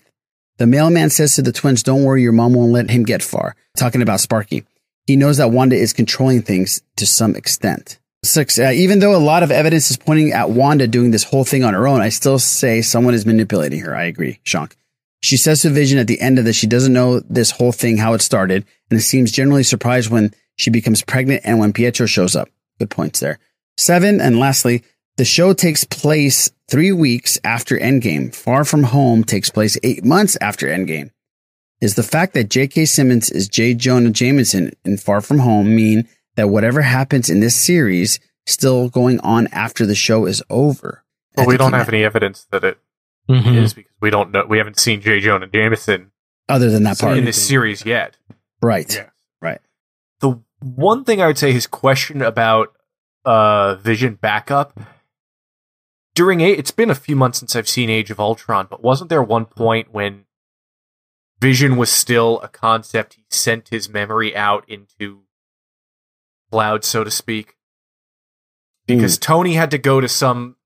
The mailman says to the twins, don't worry, your mom won't let him get far. Talking about Sparky. He knows that Wanda is controlling things to some extent. Six, uh, even though a lot of evidence is pointing at Wanda doing this whole thing on her own, I still say someone is manipulating her. I agree, Shank. She says to Vision at the end of this, she doesn't know this whole thing, how it started, and it seems generally surprised when she becomes pregnant and when Pietro shows up. Good points there. Seven, and lastly, the show takes place three weeks after Endgame. Far From Home takes place eight months after Endgame. Is the fact that J.K. Simmons is J. Jonah Jameson in Far From Home mean that whatever happens in this series still going on after the show is over? Well, we don't have any evidence that it is Mhm. because we don't know. We haven't seen J. Jonah Jameson Other than that part. in this series yet. Right. Yes. Right. The one thing I would say his question about uh, Vision backup during a it's been a few months since I've seen Age of Ultron, but wasn't there one point when Vision was still a concept? He sent his memory out into cloud, so to speak, because hmm. Tony had to go to some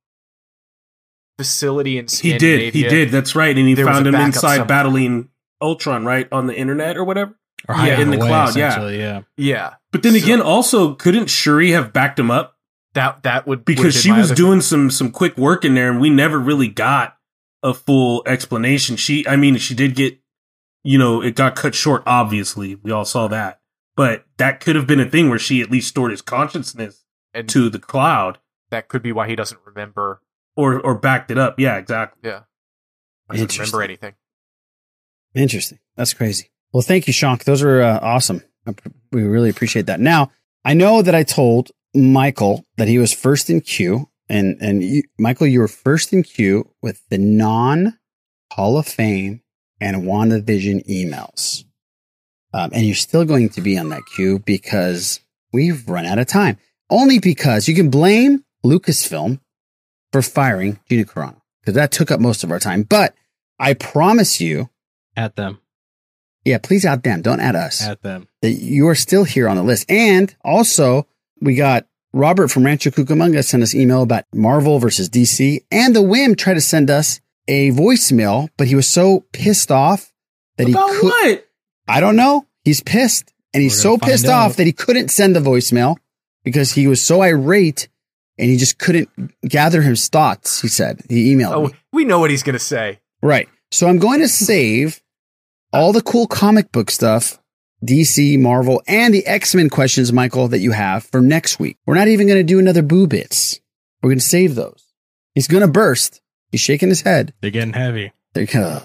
facility in He did. He did. That's right. And he There found him inside somewhere. battling Ultron, right on the internet or whatever. Or yeah, in the away, cloud. Yeah. yeah. Yeah, But then again, also couldn't Shuri have backed him up that that would because she was other- doing some some quick work in there, and we never really got a full explanation. She, I mean, she did get, you know, it got cut short. Obviously, we all saw that, but that could have been a thing where she at least stored his consciousness and to the cloud, that could be why he doesn't remember. or or backed it up. Yeah, exactly. Yeah, doesn't Interesting. remember anything. Interesting. That's crazy. Well, thank you, Shank. Those were uh, awesome. Pr- We really appreciate that. Now, I know that I told Michael that he was first in queue, and and you, Michael, you were first in queue with the non Hall of Fame and WandaVision emails, um, and you're still going to be on that queue because we've run out of time. Only because you can blame Lucasfilm for firing Gina Carano because that took up most of our time. But I promise you, At them. yeah, please out them, don't add us At them. that you are still here on the list. And also, we got Robert from Rancho Cucamonga sent us email about Marvel versus DC, and the Whim tried to send us a voicemail, but he was so pissed off that he could. what? I don't know. He's pissed, and he's so pissed find off that he couldn't send the voicemail because he was so irate, and he just couldn't gather his thoughts. He said he emailed Oh, me. we know what he's gonna say. Right. So I'm going to save all the cool comic book stuff, DC, Marvel, and the X Men questions, Michael, that you have for next week. We're not even going to do another boo bits. We're going to save those. He's going to burst. He's shaking his head. They're getting heavy. They're gonna,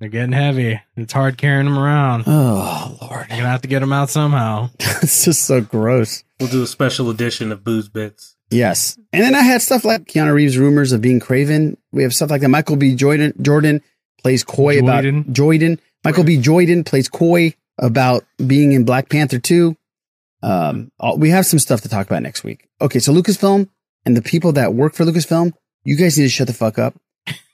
They're getting heavy. It's hard carrying them around. oh, Lord. You're gonna have to get them out somehow. it's just so gross. We'll do a special edition of Booze Bits. Yes. And then I had stuff like Keanu Reeves' rumors of being Kraven. We have stuff like that. Michael B. Jordan, Jordan plays coy about Joyden. Jordan. Michael B. Jordan plays coy about being in Black Panther 2. Um, we have some stuff to talk about next week. Okay. So Lucasfilm and the people that work for Lucasfilm, you guys need to shut the fuck up.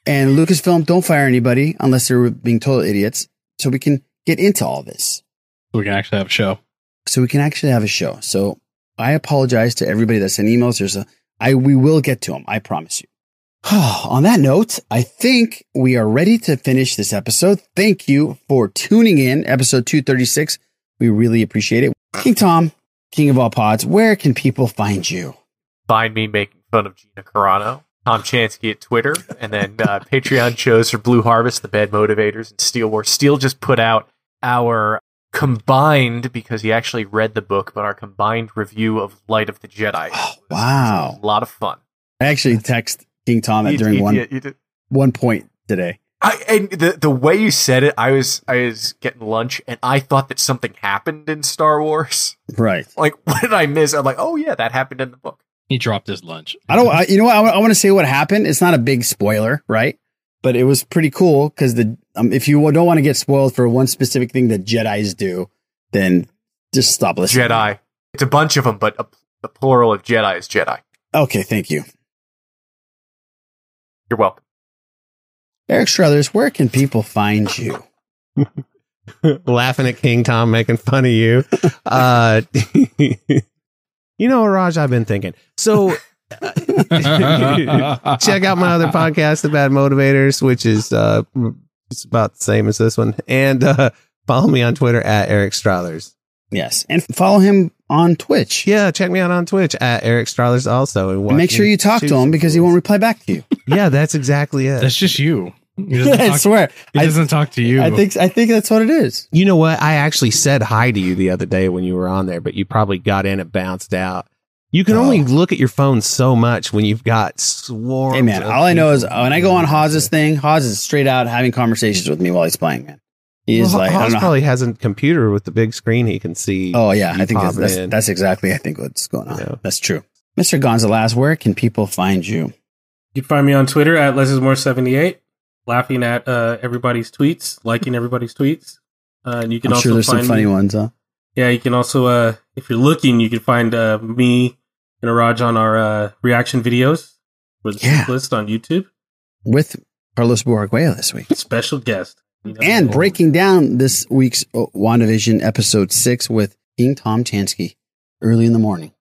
And Lucasfilm, don't fire anybody unless they're being total idiots so we can get into all this We can actually have a show. so we can actually have a show. So I apologize to everybody that sent emails. There's a, I, we will get to them. I promise you. On that note, I think we are ready to finish this episode. Thank you for tuning in, episode 236. We really appreciate it. King Tom, King of all pods, where can people find you? Find me making fun of Gina Carano. Tom Chansky at Twitter, and then uh, Patreon shows for Blue Harvest, The Bad Motivators, and Steel War. Steel just put out our combined, because he actually read the book, but our combined review of Light of the Jedi. Was Wow. a lot of fun. I actually text King Tom You- during you one, you one point today. I, and the the way you said it, I was I was getting lunch, and I thought that something happened in Star Wars. Right. Like, what did I miss? I'm like, oh yeah, that happened in the book. He dropped his lunch. I don't, I, you know what? I, want to say what happened. It's not a big spoiler, right? But it was pretty cool because the, um, if you don't want to get spoiled for one specific thing that Jedi's do, then just stop listening. Jedi. It's a bunch of them, but a, the plural of Jedi is Jedi. Okay. Thank you. You're welcome. Eric Strothers, where can people find you? laughing at King Tom making fun of you. Uh, you know, Raj, I've been thinking. So uh, check out my other podcast, The Bad Motivators, which is uh, just about the same as this one. And uh, follow me on Twitter at Eric Strothers. Yes. And follow him on Twitch. Yeah, check me out on Twitch at Eric Strothers also. And, And make sure you talk to him some because he won't reply back to you. Yeah, that's exactly it. That's just you. I talk- swear. He I, doesn't talk to you. I think, I think that's what it is. You know what? I actually said hi to you the other day when you were on there, but you probably got in and bounced out. You can only oh. look at your phone so much when you've got swarms. Hey man, all I know is when I go on Hawes's thing, Hawes is straight out having conversations with me while he's playing, man. He is Well, like, I Haas don't know. probably has a computer with the big screen he can see. Oh yeah, I think that's, that's, that's exactly I think what's going on. Yeah. That's true. Mr. Gonzalez, where can people find you? You can find me on Twitter at lesismore78, laughing at uh, everybody's tweets, liking everybody's tweets. Uh, and you can I'm also sure there's some funny me- ones, huh? Yeah, you can also, uh, if you're looking, you can find uh, me and Raj on our uh, reaction videos with the Yeah. list on YouTube. With Carlos Borguea this week. Special guest. You know, And breaking down this week's uh, WandaVision episode six with King Tom Chansky early in the morning.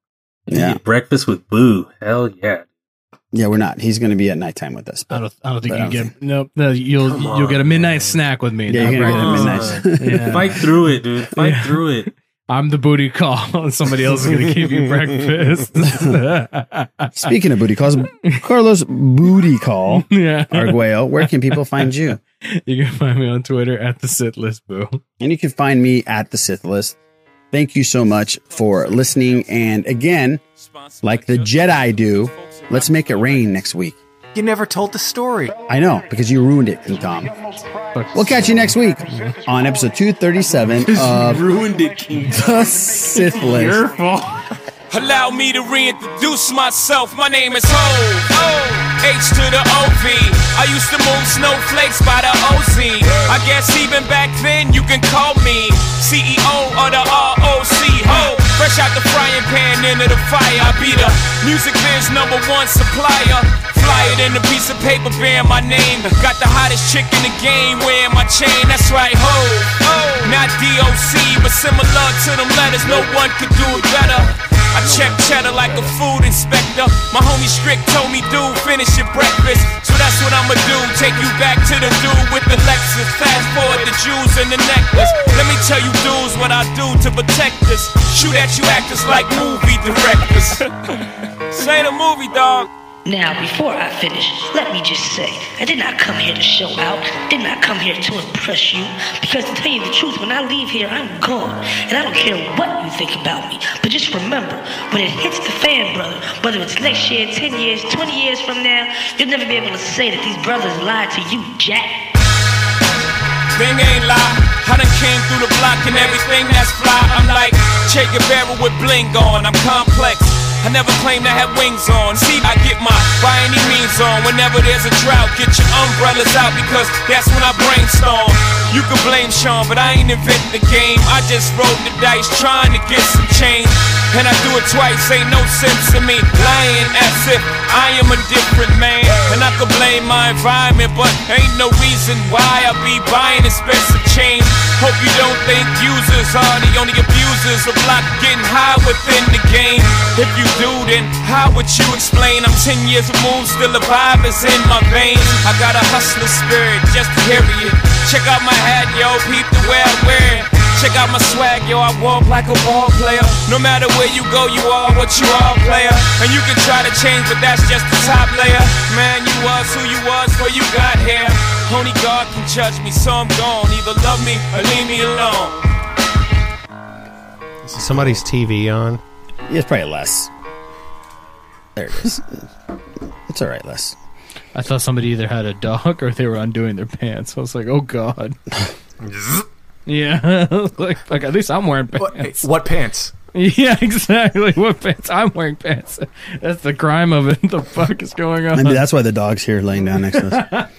Yeah. breakfast with Boo. Hell yeah. Yeah, we're not. He's going to be at nighttime with us. I don't. I don't think you get. think- Nope. No, you'll Come you'll get a midnight man. snack with me. Yeah, you're going to get a midnight. Yeah. Fight through it, dude. Fight Yeah. through it. I'm the booty call. Somebody else is going to give you breakfast. Speaking of booty calls, Carlos Booty Call yeah. Arguello, where can people find you? You can find me on Twitter at the Sith List Boo. And you can find me at the Sith List. Thank you so much for listening. And again, like the Jedi do, let's make it rain next week. You never told the story. I know because you ruined it, King Tom. We'll catch you next week on episode 237 of ruined it, King The Sith List. Your fault. Allow me to reintroduce myself. My name is Hov. H to the OV. I used to move snowflakes by the OZ. I guess even back then you can call me CEO of the ROC. Ho. Fresh out the frying pan into the fire. I be the music biz number one supplier. Fly it in a piece of paper bearing my name. Got the hottest chick in the game wearing my chain. That's right, ho. Not DOC, but similar to them letters. No one could do it better. I check cheddar like a food inspector. My homie Strick told me, dude, finish your breakfast. So that's what I'ma do. Take you back to the dude with the Lexus. Fast forward the jewels and the necklace. Let me tell you, dudes, what I do to protect us. Shoot at you actors like movie directors. Say the movie, dog. Now, before I finish, let me just say, I did not come here to show out, did not come here to impress you, because to tell you the truth, when I leave here, I'm gone, and I don't care what you think about me. But just remember, when it hits the fan, brother, whether it's next year, 10 years, 20 years from now, you'll never be able to say that these brothers lied to you, Jack. Thing ain't lie. I done came through the block and everything that's fly. I'm like Che Guevara with bling on. I'm complex. I never claim to have wings on. See, I get my by any means on. Whenever there's a drought, get your umbrellas out because that's when I brainstorm. You can blame Sean, but I ain't inventing the game. I just rolled the dice trying to get some change. And I do it twice, ain't no sense in me lying as if I am a different man. And I could blame my environment, but ain't no reason why I be buying expensive change. Hope you don't think users are the only abusers of block getting high within the game. If you do, then how would you explain? I'm 10 years removed, still the vibe is in my veins. I got a hustler spirit, just period. Check out my hat, yo, peep the way I wear it. Check out my swag, yo, I walk like a ball player. No matter where you go, you are what you are, player. And you can try to change, but that's just the top layer. Man, you was who you was before you got here. Only God can judge me, so I'm gone. Either love me or leave me alone. Is somebody's TV on. It's probably Les. There it is. it's all right, Les. I thought somebody either had a dog or they were undoing their pants. I was like, oh god. yeah, like, like at least I'm wearing pants. What pants? Yeah, exactly. What pants? I'm wearing pants. That's the crime of it. the fuck is going on? Maybe that's why the dog's here laying down next to us.